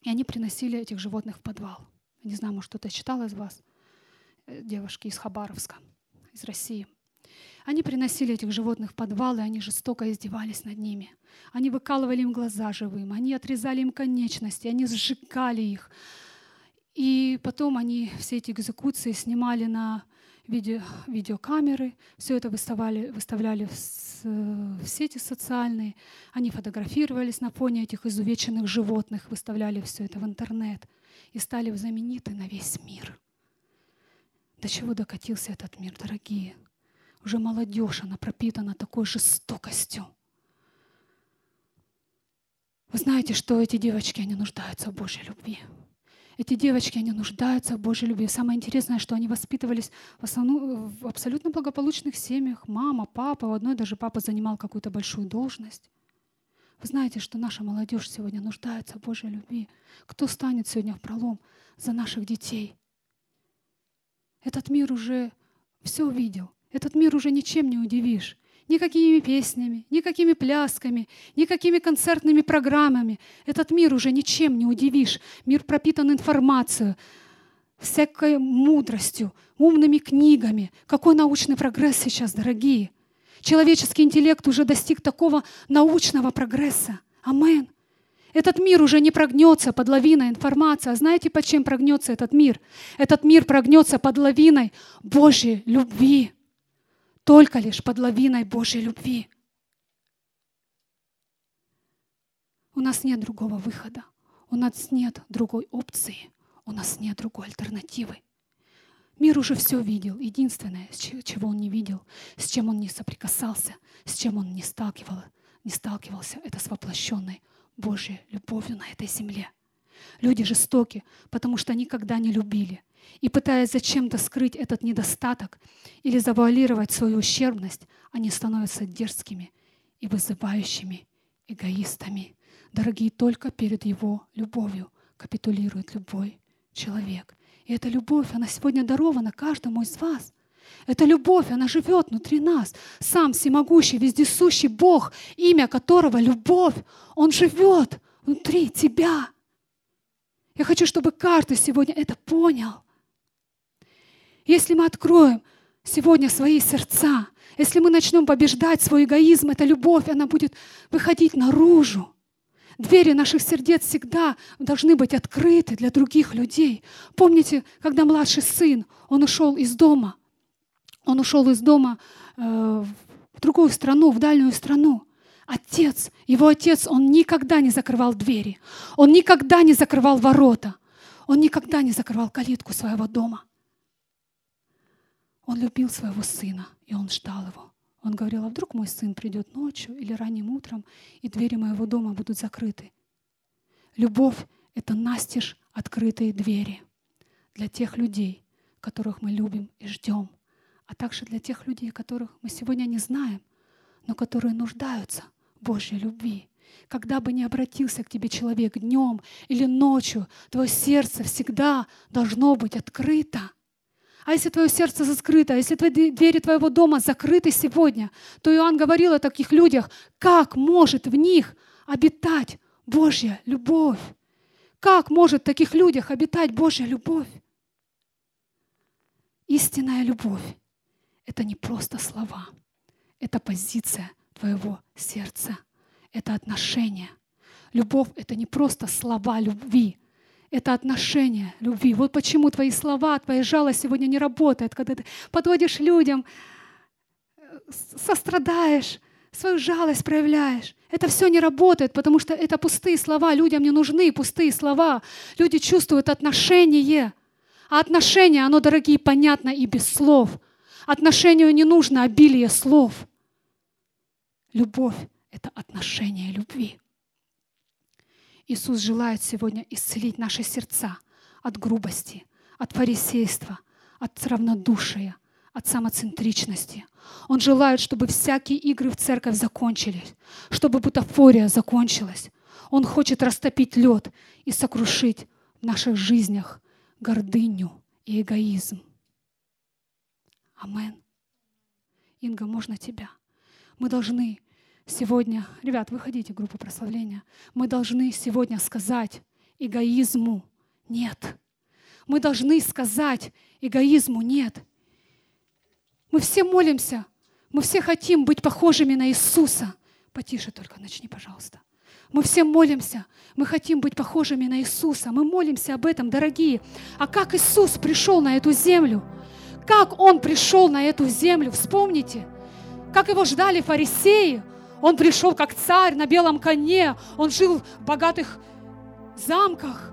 и они приносили этих животных в подвал. Не знаю, может, кто-то читал из вас. Э, девушки из Хабаровска, из России. Они приносили этих животных в подвал, и они жестоко издевались над ними. Они выкалывали им глаза живым, они отрезали им конечности, они сжигали их. И потом они все эти экзекуции снимали на видео, видеокамеры, все это выставляли, выставляли в, в сети социальные, они фотографировались на фоне этих изувеченных животных, выставляли все это в интернет и стали знамениты на весь мир. До чего докатился этот мир, дорогие? Уже молодежь, она пропитана такой жестокостью. Вы знаете, что эти девочки, они нуждаются в Божьей любви. Эти девочки, они нуждаются в Божьей любви. Самое интересное, что они воспитывались в, основном, в абсолютно благополучных семьях. Мама, папа, у одной даже папа занимал какую-то большую должность. Вы знаете, что наша молодежь сегодня нуждается в Божьей любви. Кто станет сегодня в пролом за наших детей? Этот мир уже все увидел. Этот мир уже ничем не удивишь. Никакими песнями, никакими плясками, никакими концертными программами. Этот мир уже ничем не удивишь. Мир пропитан информацией, всякой мудростью, умными книгами. Какой научный прогресс сейчас, дорогие! Человеческий интеллект уже достиг такого научного прогресса. Амен. Этот мир уже не прогнется под лавиной информации. А знаете, под чем прогнется этот мир? Этот мир прогнется под лавиной Божьей любви. Только лишь под лавиной Божьей любви. У нас нет другого выхода. У нас нет другой опции. У нас нет другой альтернативы. Мир уже все видел. Единственное, чего он не видел, с чем он не соприкасался, с чем он не, сталкивал, не сталкивался, это с воплощенной Божьей любовью на этой земле. Люди жестоки, потому что никогда не любили. И пытаясь зачем-то скрыть этот недостаток или завуалировать свою ущербность, они становятся дерзкими и вызывающими эгоистами. Дорогие, только перед Его любовью капитулирует любой человек. И эта любовь, она сегодня дарована каждому из вас. Эта любовь, она живет внутри нас. Сам всемогущий, вездесущий Бог, имя которого любовь, Он живет внутри тебя. Я хочу, чтобы каждый сегодня это понял. Если мы откроем сегодня свои сердца, если мы начнем побеждать свой эгоизм, эта любовь, она будет выходить наружу. Двери наших сердец всегда должны быть открыты для других людей. Помните, когда младший сын, он ушел из дома, он ушел из дома э, в другую страну, в дальнюю страну. Отец, его отец, он никогда не закрывал двери, он никогда не закрывал ворота, он никогда не закрывал калитку своего дома. Он любил своего сына, и он ждал его. Он говорил, а вдруг мой сын придет ночью или ранним утром, и двери моего дома будут закрыты. Любовь — это настежь открытые двери для тех людей, которых мы любим и ждем, а также для тех людей, которых мы сегодня не знаем, но которые нуждаются в Божьей любви. Когда бы ни обратился к тебе человек днем или ночью, твое сердце всегда должно быть открыто — А если твое сердце закрыто, а если твои двери твоего дома закрыты сегодня, то Иоанн говорил о таких людях, как может в них обитать Божья любовь? Как может в таких людях обитать Божья любовь? Истинная любовь — это не просто слова, это позиция твоего сердца, это отношение. Любовь — это не просто слова любви, это отношение любви. Вот почему твои слова, твоя жалость сегодня не работает, когда ты подводишь людям, сострадаешь, свою жалость проявляешь. Это все не работает, потому что это пустые слова. Людям не нужны пустые слова. Люди чувствуют отношение. А отношение, оно, дорогие, понятно и без слов. Отношению не нужно обилие слов. Любовь — это отношение любви. Иисус желает сегодня исцелить наши сердца от грубости, от фарисейства, от равнодушия, от самоцентричности. Он желает, чтобы всякие игры в церковь закончились, чтобы бутафория закончилась. Он хочет растопить лед и сокрушить в наших жизнях гордыню и эгоизм. Амен. Инга, можно тебя? Мы должны сегодня, ребят, выходите в группу прославления, мы должны сегодня сказать эгоизму нет. Мы должны сказать эгоизму нет. Мы все молимся, мы все хотим быть похожими на Иисуса. Потише только начни, пожалуйста. Мы все молимся, мы хотим быть похожими на Иисуса. Мы молимся об этом, дорогие. А как Иисус пришел на эту землю? Как Он пришел на эту землю? Вспомните, как Его ждали фарисеи, он пришел как царь на белом коне. Он жил в богатых замках,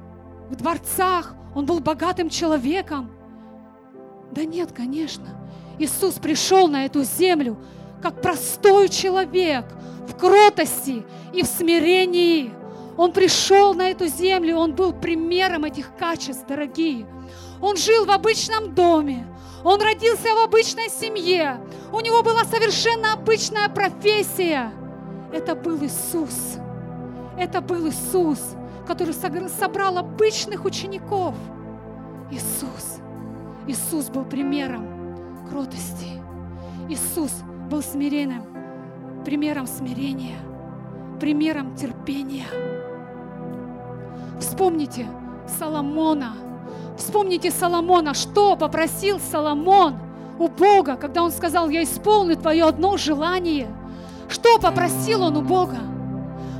в дворцах. Он был богатым человеком. Да нет, конечно. Иисус пришел на эту землю как простой человек в кротости и в смирении. Он пришел на эту землю, он был примером этих качеств, дорогие. Он жил в обычном доме, он родился в обычной семье. У него была совершенно обычная профессия. Это был Иисус. Это был Иисус, который собрал обычных учеников. Иисус. Иисус был примером кротости. Иисус был смиренным, примером смирения, примером терпения. Вспомните Соломона – Вспомните Соломона, что попросил Соломон у Бога, когда он сказал, я исполню твое одно желание. Что попросил он у Бога?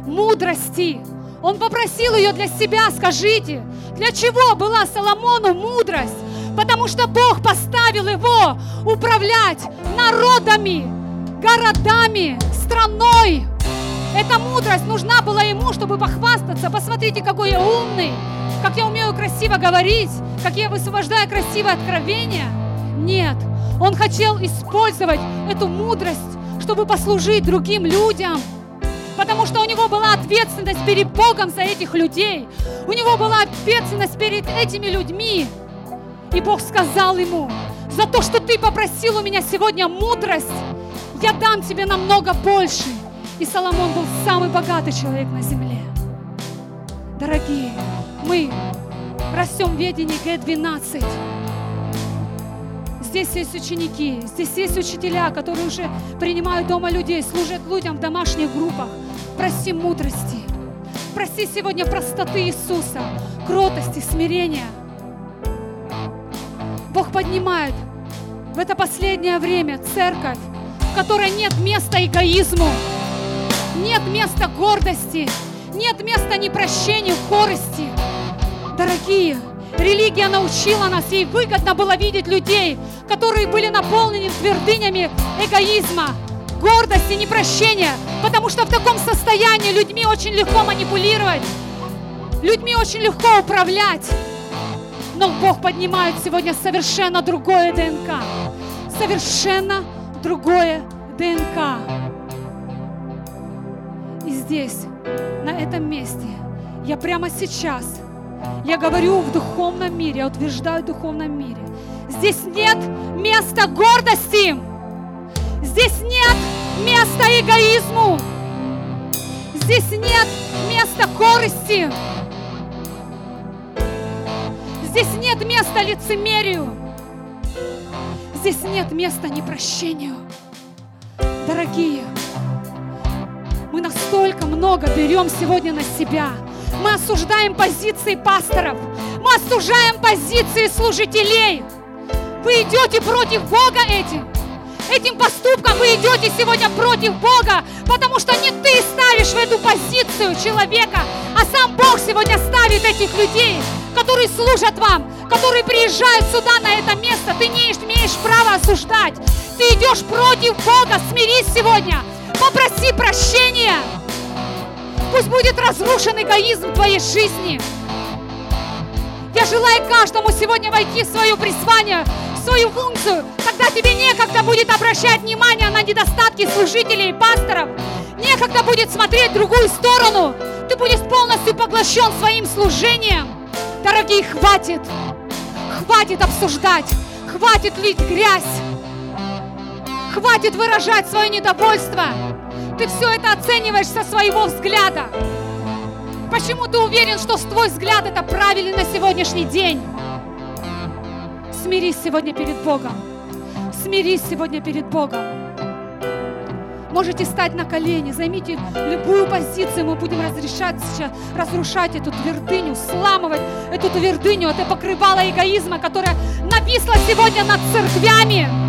Мудрости. Он попросил ее для себя, скажите. Для чего была Соломону мудрость? Потому что Бог поставил его управлять народами, городами, страной. Эта мудрость нужна была ему, чтобы похвастаться. Посмотрите, какой я умный, как я умею красиво говорить, как я высвобождаю красивое откровение. Нет, он хотел использовать эту мудрость, чтобы послужить другим людям. Потому что у него была ответственность перед Богом за этих людей. У него была ответственность перед этими людьми. И Бог сказал ему, за то, что ты попросил у меня сегодня мудрость, я дам тебе намного больше. И Соломон был самый богатый человек на земле. Дорогие, мы растем в ведении Г-12. Здесь есть ученики, здесь есть учителя, которые уже принимают дома людей, служат людям в домашних группах. Проси мудрости. Проси сегодня простоты Иисуса, кротости, смирения. Бог поднимает в это последнее время церковь, в которой нет места эгоизму, нет места гордости, нет места непрощению, корости. Дорогие, религия научила нас, ей выгодно было видеть людей, которые были наполнены твердынями эгоизма, гордости, непрощения, потому что в таком состоянии людьми очень легко манипулировать, людьми очень легко управлять. Но Бог поднимает сегодня совершенно другое ДНК. Совершенно другое ДНК. Здесь, на этом месте, я прямо сейчас, я говорю в духовном мире, я утверждаю в духовном мире. Здесь нет места гордости. Здесь нет места эгоизму. Здесь нет места корости. Здесь нет места лицемерию. Здесь нет места непрощению. Дорогие, мы настолько много берем сегодня на себя. Мы осуждаем позиции пасторов. Мы осуждаем позиции служителей. Вы идете против Бога этим. Этим поступком вы идете сегодня против Бога, потому что не ты ставишь в эту позицию человека, а сам Бог сегодня ставит этих людей, которые служат вам, которые приезжают сюда, на это место. Ты не имеешь права осуждать. Ты идешь против Бога. Смирись сегодня. Попроси прощения. Пусть будет разрушен эгоизм твоей жизни. Я желаю каждому сегодня войти в свое призвание, в свою функцию. Тогда тебе некогда будет обращать внимание на недостатки служителей и пасторов. Некогда будет смотреть в другую сторону. Ты будешь полностью поглощен своим служением. Дорогие, хватит. Хватит обсуждать. Хватит лить грязь. Хватит выражать свое недовольство. Ты все это оцениваешь со своего взгляда. Почему ты уверен, что твой взгляд это правильный на сегодняшний день? Смирись сегодня перед Богом. Смирись сегодня перед Богом. Можете стать на колени, займите любую позицию, мы будем разрешать сейчас, разрушать эту твердыню, сламывать эту твердыню, это покрывало эгоизма, которое нависло сегодня над церквями.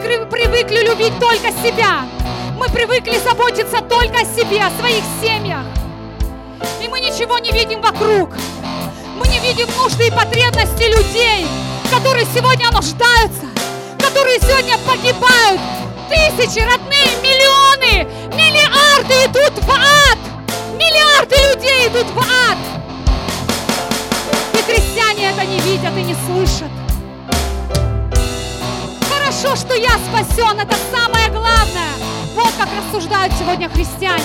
Привыкли любить только себя. Мы привыкли заботиться только о себе, о своих семьях. И мы ничего не видим вокруг. Мы не видим нужды и потребности людей, которые сегодня нуждаются, которые сегодня погибают. Тысячи, родные, миллионы, миллиарды идут в ад. Миллиарды людей идут в ад. И христиане это не видят и не слышат. Хорошо, что я спасен, это самое главное. Вот как рассуждают сегодня христиане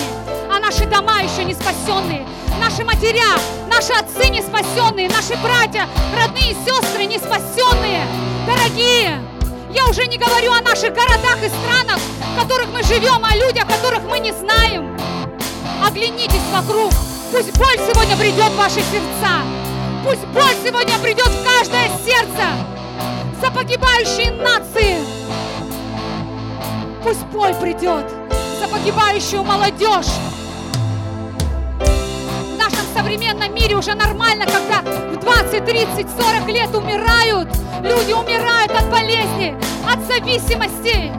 а наши дома еще не спасенные, наши матеря, наши отцы не спасенные, наши братья, родные сестры не спасенные. Дорогие, я уже не говорю о наших городах и странах, в которых мы живем, о людях, которых мы не знаем. Оглянитесь вокруг. Пусть боль сегодня придет в ваши сердца. Пусть боль сегодня придет в каждое сердце за погибающие нации. Пусть боль придет за погибающую молодежь современном мире уже нормально, когда в 20, 30, 40 лет умирают. Люди умирают от болезни, от зависимости.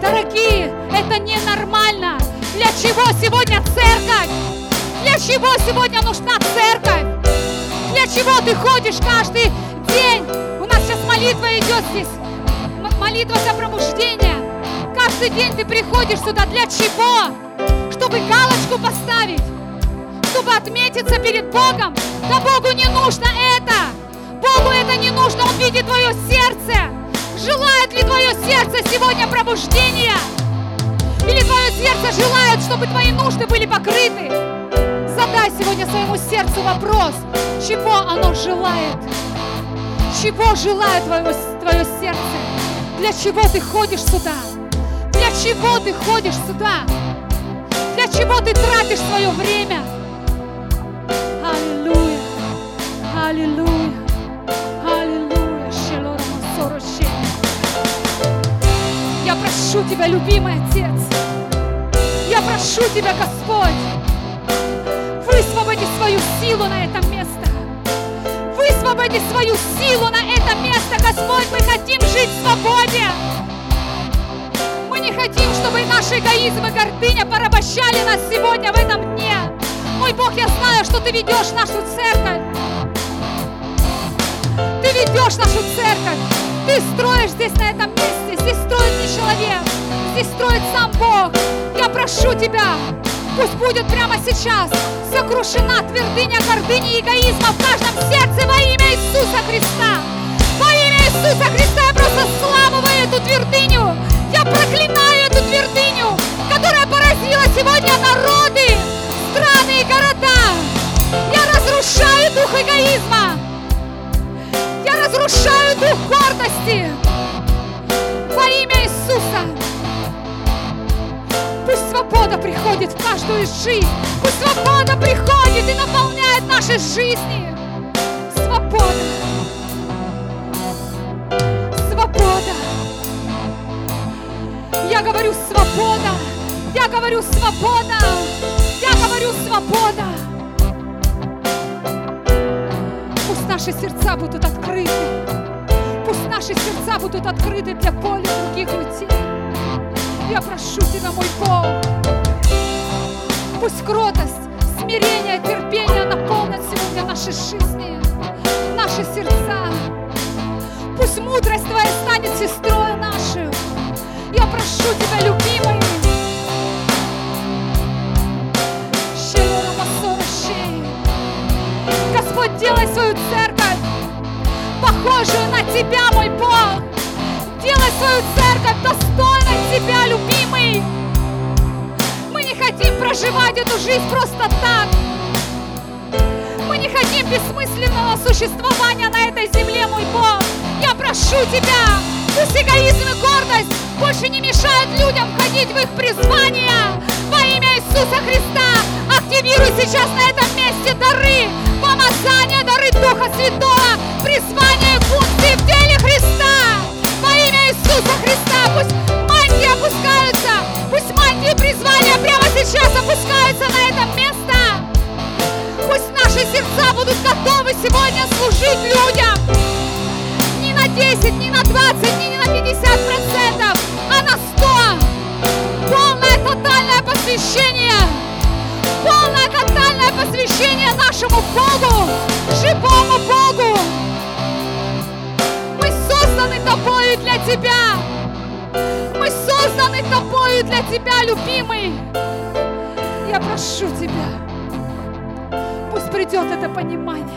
Дорогие, это ненормально. Для чего сегодня церковь? Для чего сегодня нужна церковь? Для чего ты ходишь каждый день? Молитва идет здесь. Молитва за пробуждение. Каждый день ты приходишь сюда. Для чего? Чтобы галочку поставить чтобы отметиться перед Богом. Да Богу не нужно это. Богу это не нужно. Он видит твое сердце. Желает ли твое сердце сегодня пробуждения? Или твое сердце желает, чтобы твои нужды были покрыты? Задай сегодня своему сердцу вопрос, чего оно желает? Чего желает твое, твое сердце? Для чего ты ходишь сюда? Для чего ты ходишь сюда? Для чего ты тратишь свое время? Аллилуйя. Аллилуйя. Аллилуйя. Я прошу Тебя, любимый Отец. Я прошу Тебя, Господь. Высвободи свою силу на это место. Высвободи свою силу на это место, Господь. Мы хотим жить в свободе. Мы не хотим, чтобы наши эгоизм гордыня порабощали нас сегодня в этом дне. Мой Бог, я знаю, что Ты ведешь нашу церковь. Ты ведешь нашу церковь. Ты строишь здесь, на этом месте. Здесь строит не человек. Здесь строит сам Бог. Я прошу Тебя, пусть будет прямо сейчас сокрушена твердыня гордыни и эгоизма в каждом сердце во имя Иисуса Христа. Во имя Иисуса Христа я просто сламываю эту твердыню. Я проклинаю эту твердыню, которая поразила сегодня народы страны и города. Я разрушаю дух эгоизма. Я разрушаю дух гордости. Во имя Иисуса свобода приходит в каждую из жизнь. Пусть свобода приходит и наполняет наши жизни. Свобода. Свобода. Я говорю свобода. Я говорю свобода. Я говорю свобода. Пусть наши сердца будут открыты. Пусть наши сердца будут открыты для поля других людей. Я прошу тебя, мой Бог, Пусть кротость, смирение, терпение наполнят сегодня наши жизни, наши сердца. Пусть мудрость Твоя станет сестрой нашей. Я прошу Тебя, любимый, Господь, делай свою церковь похожую на Тебя, мой Бог. Делай свою церковь достойной Тебя, любимый. Хотим проживать эту жизнь просто так. Мы не хотим бессмысленного существования на этой земле, мой Бог. Я прошу Тебя, пусть эгоизм и гордость больше не мешают людям ходить в их призвание. Во имя Иисуса Христа активируй сейчас на этом месте дары, помазания, дары Духа Святого, призвание функции в теле Христа. Во имя Иисуса Христа пусть мантии опускаются, мантии призвания прямо сейчас опускаются на это место. Пусть наши сердца будут готовы сегодня служить людям. Не на 10, не на 20, не на 50 процентов, а на 100. Полное тотальное посвящение. Полное тотальное посвящение нашему Богу, живому Богу. Мы созданы тобою для Тебя. Мы созданы тобою для Тебя, любимый. Я прошу Тебя, пусть придет это понимание,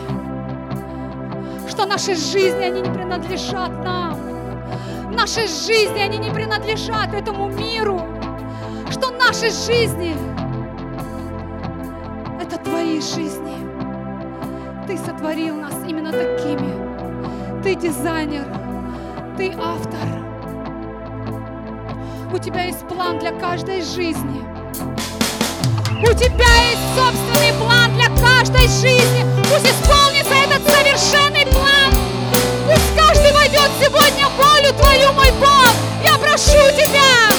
что наши жизни, они не принадлежат нам. Наши жизни, они не принадлежат этому миру. Что наши жизни – это Твои жизни. Ты сотворил нас именно такими. Ты дизайнер, Ты автор. У Тебя есть план для каждой жизни. У Тебя есть собственный план для каждой жизни. Пусть исполнится этот совершенный план. Пусть каждый войдет сегодня в волю Твою, мой Бог. Я прошу Тебя.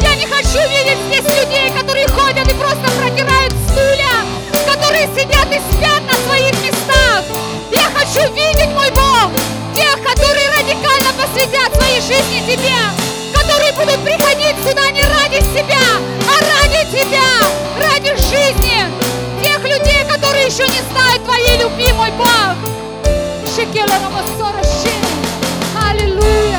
Я не хочу видеть здесь людей, которые ходят и просто протирают стулья, которые сидят и спят на своих местах. Я хочу видеть, мой Бог, тех, которые радикально своей жизни Тебе, которые будут приходить сюда не ради себя, а ради Тебя, ради жизни тех людей, которые еще не знают Твоей любви, мой Бог. Аллилуйя.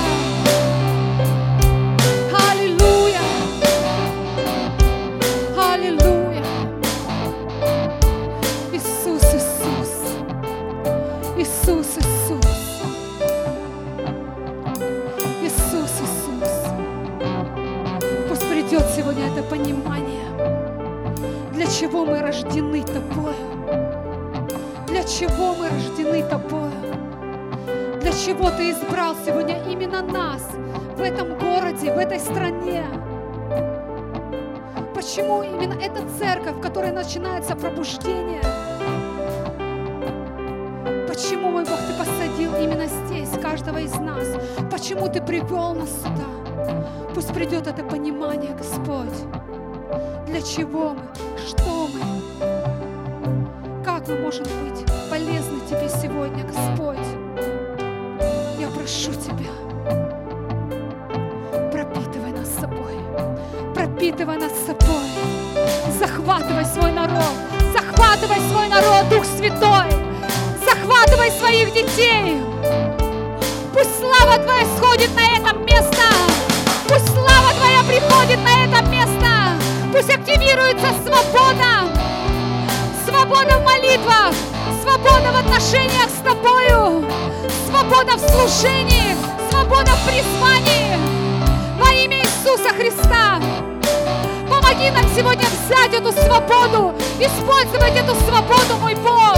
Понимание, для чего мы рождены Тобою. Для чего мы рождены Тобою. Для чего Ты избрал сегодня именно нас в этом городе, в этой стране. Почему именно эта церковь, в которой начинается пробуждение? Почему, мой Бог, Ты посадил именно здесь каждого из нас? Почему Ты привел нас сюда? Пусть придет это понимание, Господь. Для чего мы? Что мы? Как мы можем быть полезны Тебе сегодня, Господь? Я прошу Тебя, пропитывай нас собой, пропитывай нас собой, захватывай свой народ, захватывай свой народ, Дух Святой, захватывай своих детей. Пусть слава Твоя сходит на это место, пусть активируется свобода, свобода в молитвах, свобода в отношениях с Тобою, свобода в служении, свобода в призвании. Во имя Иисуса Христа. Помоги нам сегодня взять эту свободу, использовать эту свободу, мой Бог.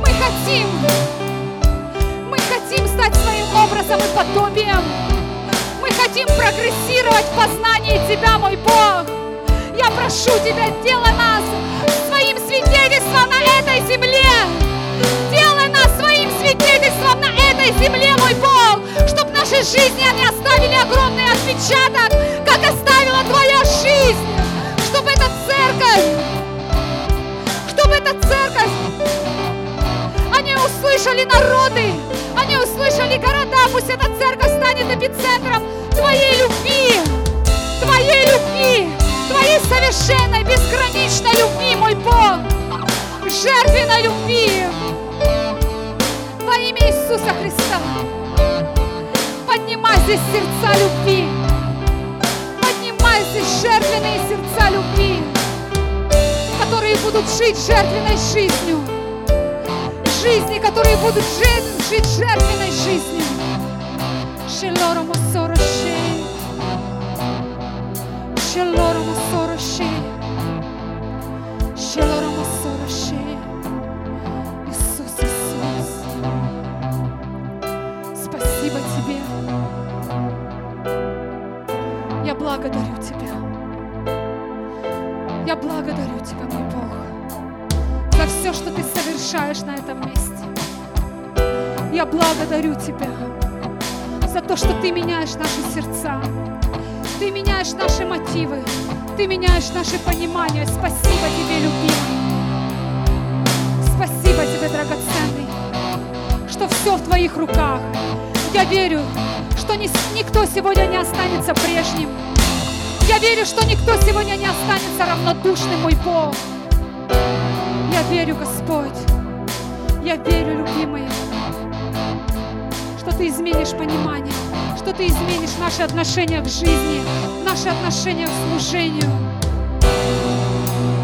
Мы хотим, мы хотим стать своим образом и подобием. Хотим прогрессировать в познании Тебя, мой Бог. Я прошу Тебя, делай нас своим свидетельством на этой земле. Делай нас своим свидетельством на этой земле, мой Бог, чтобы жизни они оставили огромный отпечаток, как оставила твоя жизнь, чтобы эта церковь, чтобы эта церковь, они услышали народы, они услышали города, пусть эта церковь станет эпицентром Твоей любви, Твоей любви, Твоей совершенной, безграничной любви, мой Бог, жертвенной любви во имя Иисуса Христа. Поднимай здесь сердца любви, поднимай здесь жертвенные сердца любви, которые будут жить жертвенной жизнью, жизни, которые будут жить, жить жертвенной жизнью. Шелора Масора Шей. Иисус, Иисус. Спасибо Тебе. Я благодарю Тебя. Я благодарю Тебя, мой Бог, за все, что Ты совершаешь на этом месте. Я благодарю Тебя за то, что Ты меняешь наши сердца, Ты меняешь наши мотивы, Ты меняешь наше понимание. Спасибо Тебе, любимый. Спасибо Тебе, драгоценный, что все в Твоих руках. Я верю, что ни- никто сегодня не останется прежним. Я верю, что никто сегодня не останется равнодушным, мой Бог. Я верю, Господь. Я верю, любимый, что Ты изменишь понимание, что Ты изменишь наши отношения к жизни, наши отношения к служению.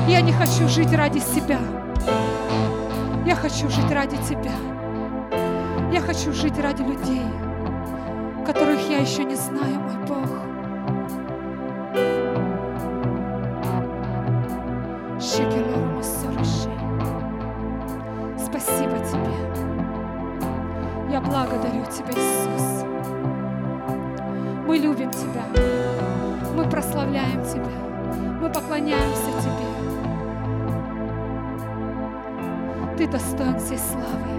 Я не хочу жить ради себя. Я хочу жить ради Тебя. Я хочу жить ради людей, которых я еще не знаю, мой поклоняемся Тебе. Ты достоин всей славы.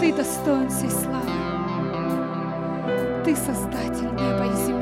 Ты достоин всей славы. Ты Создатель неба и земли.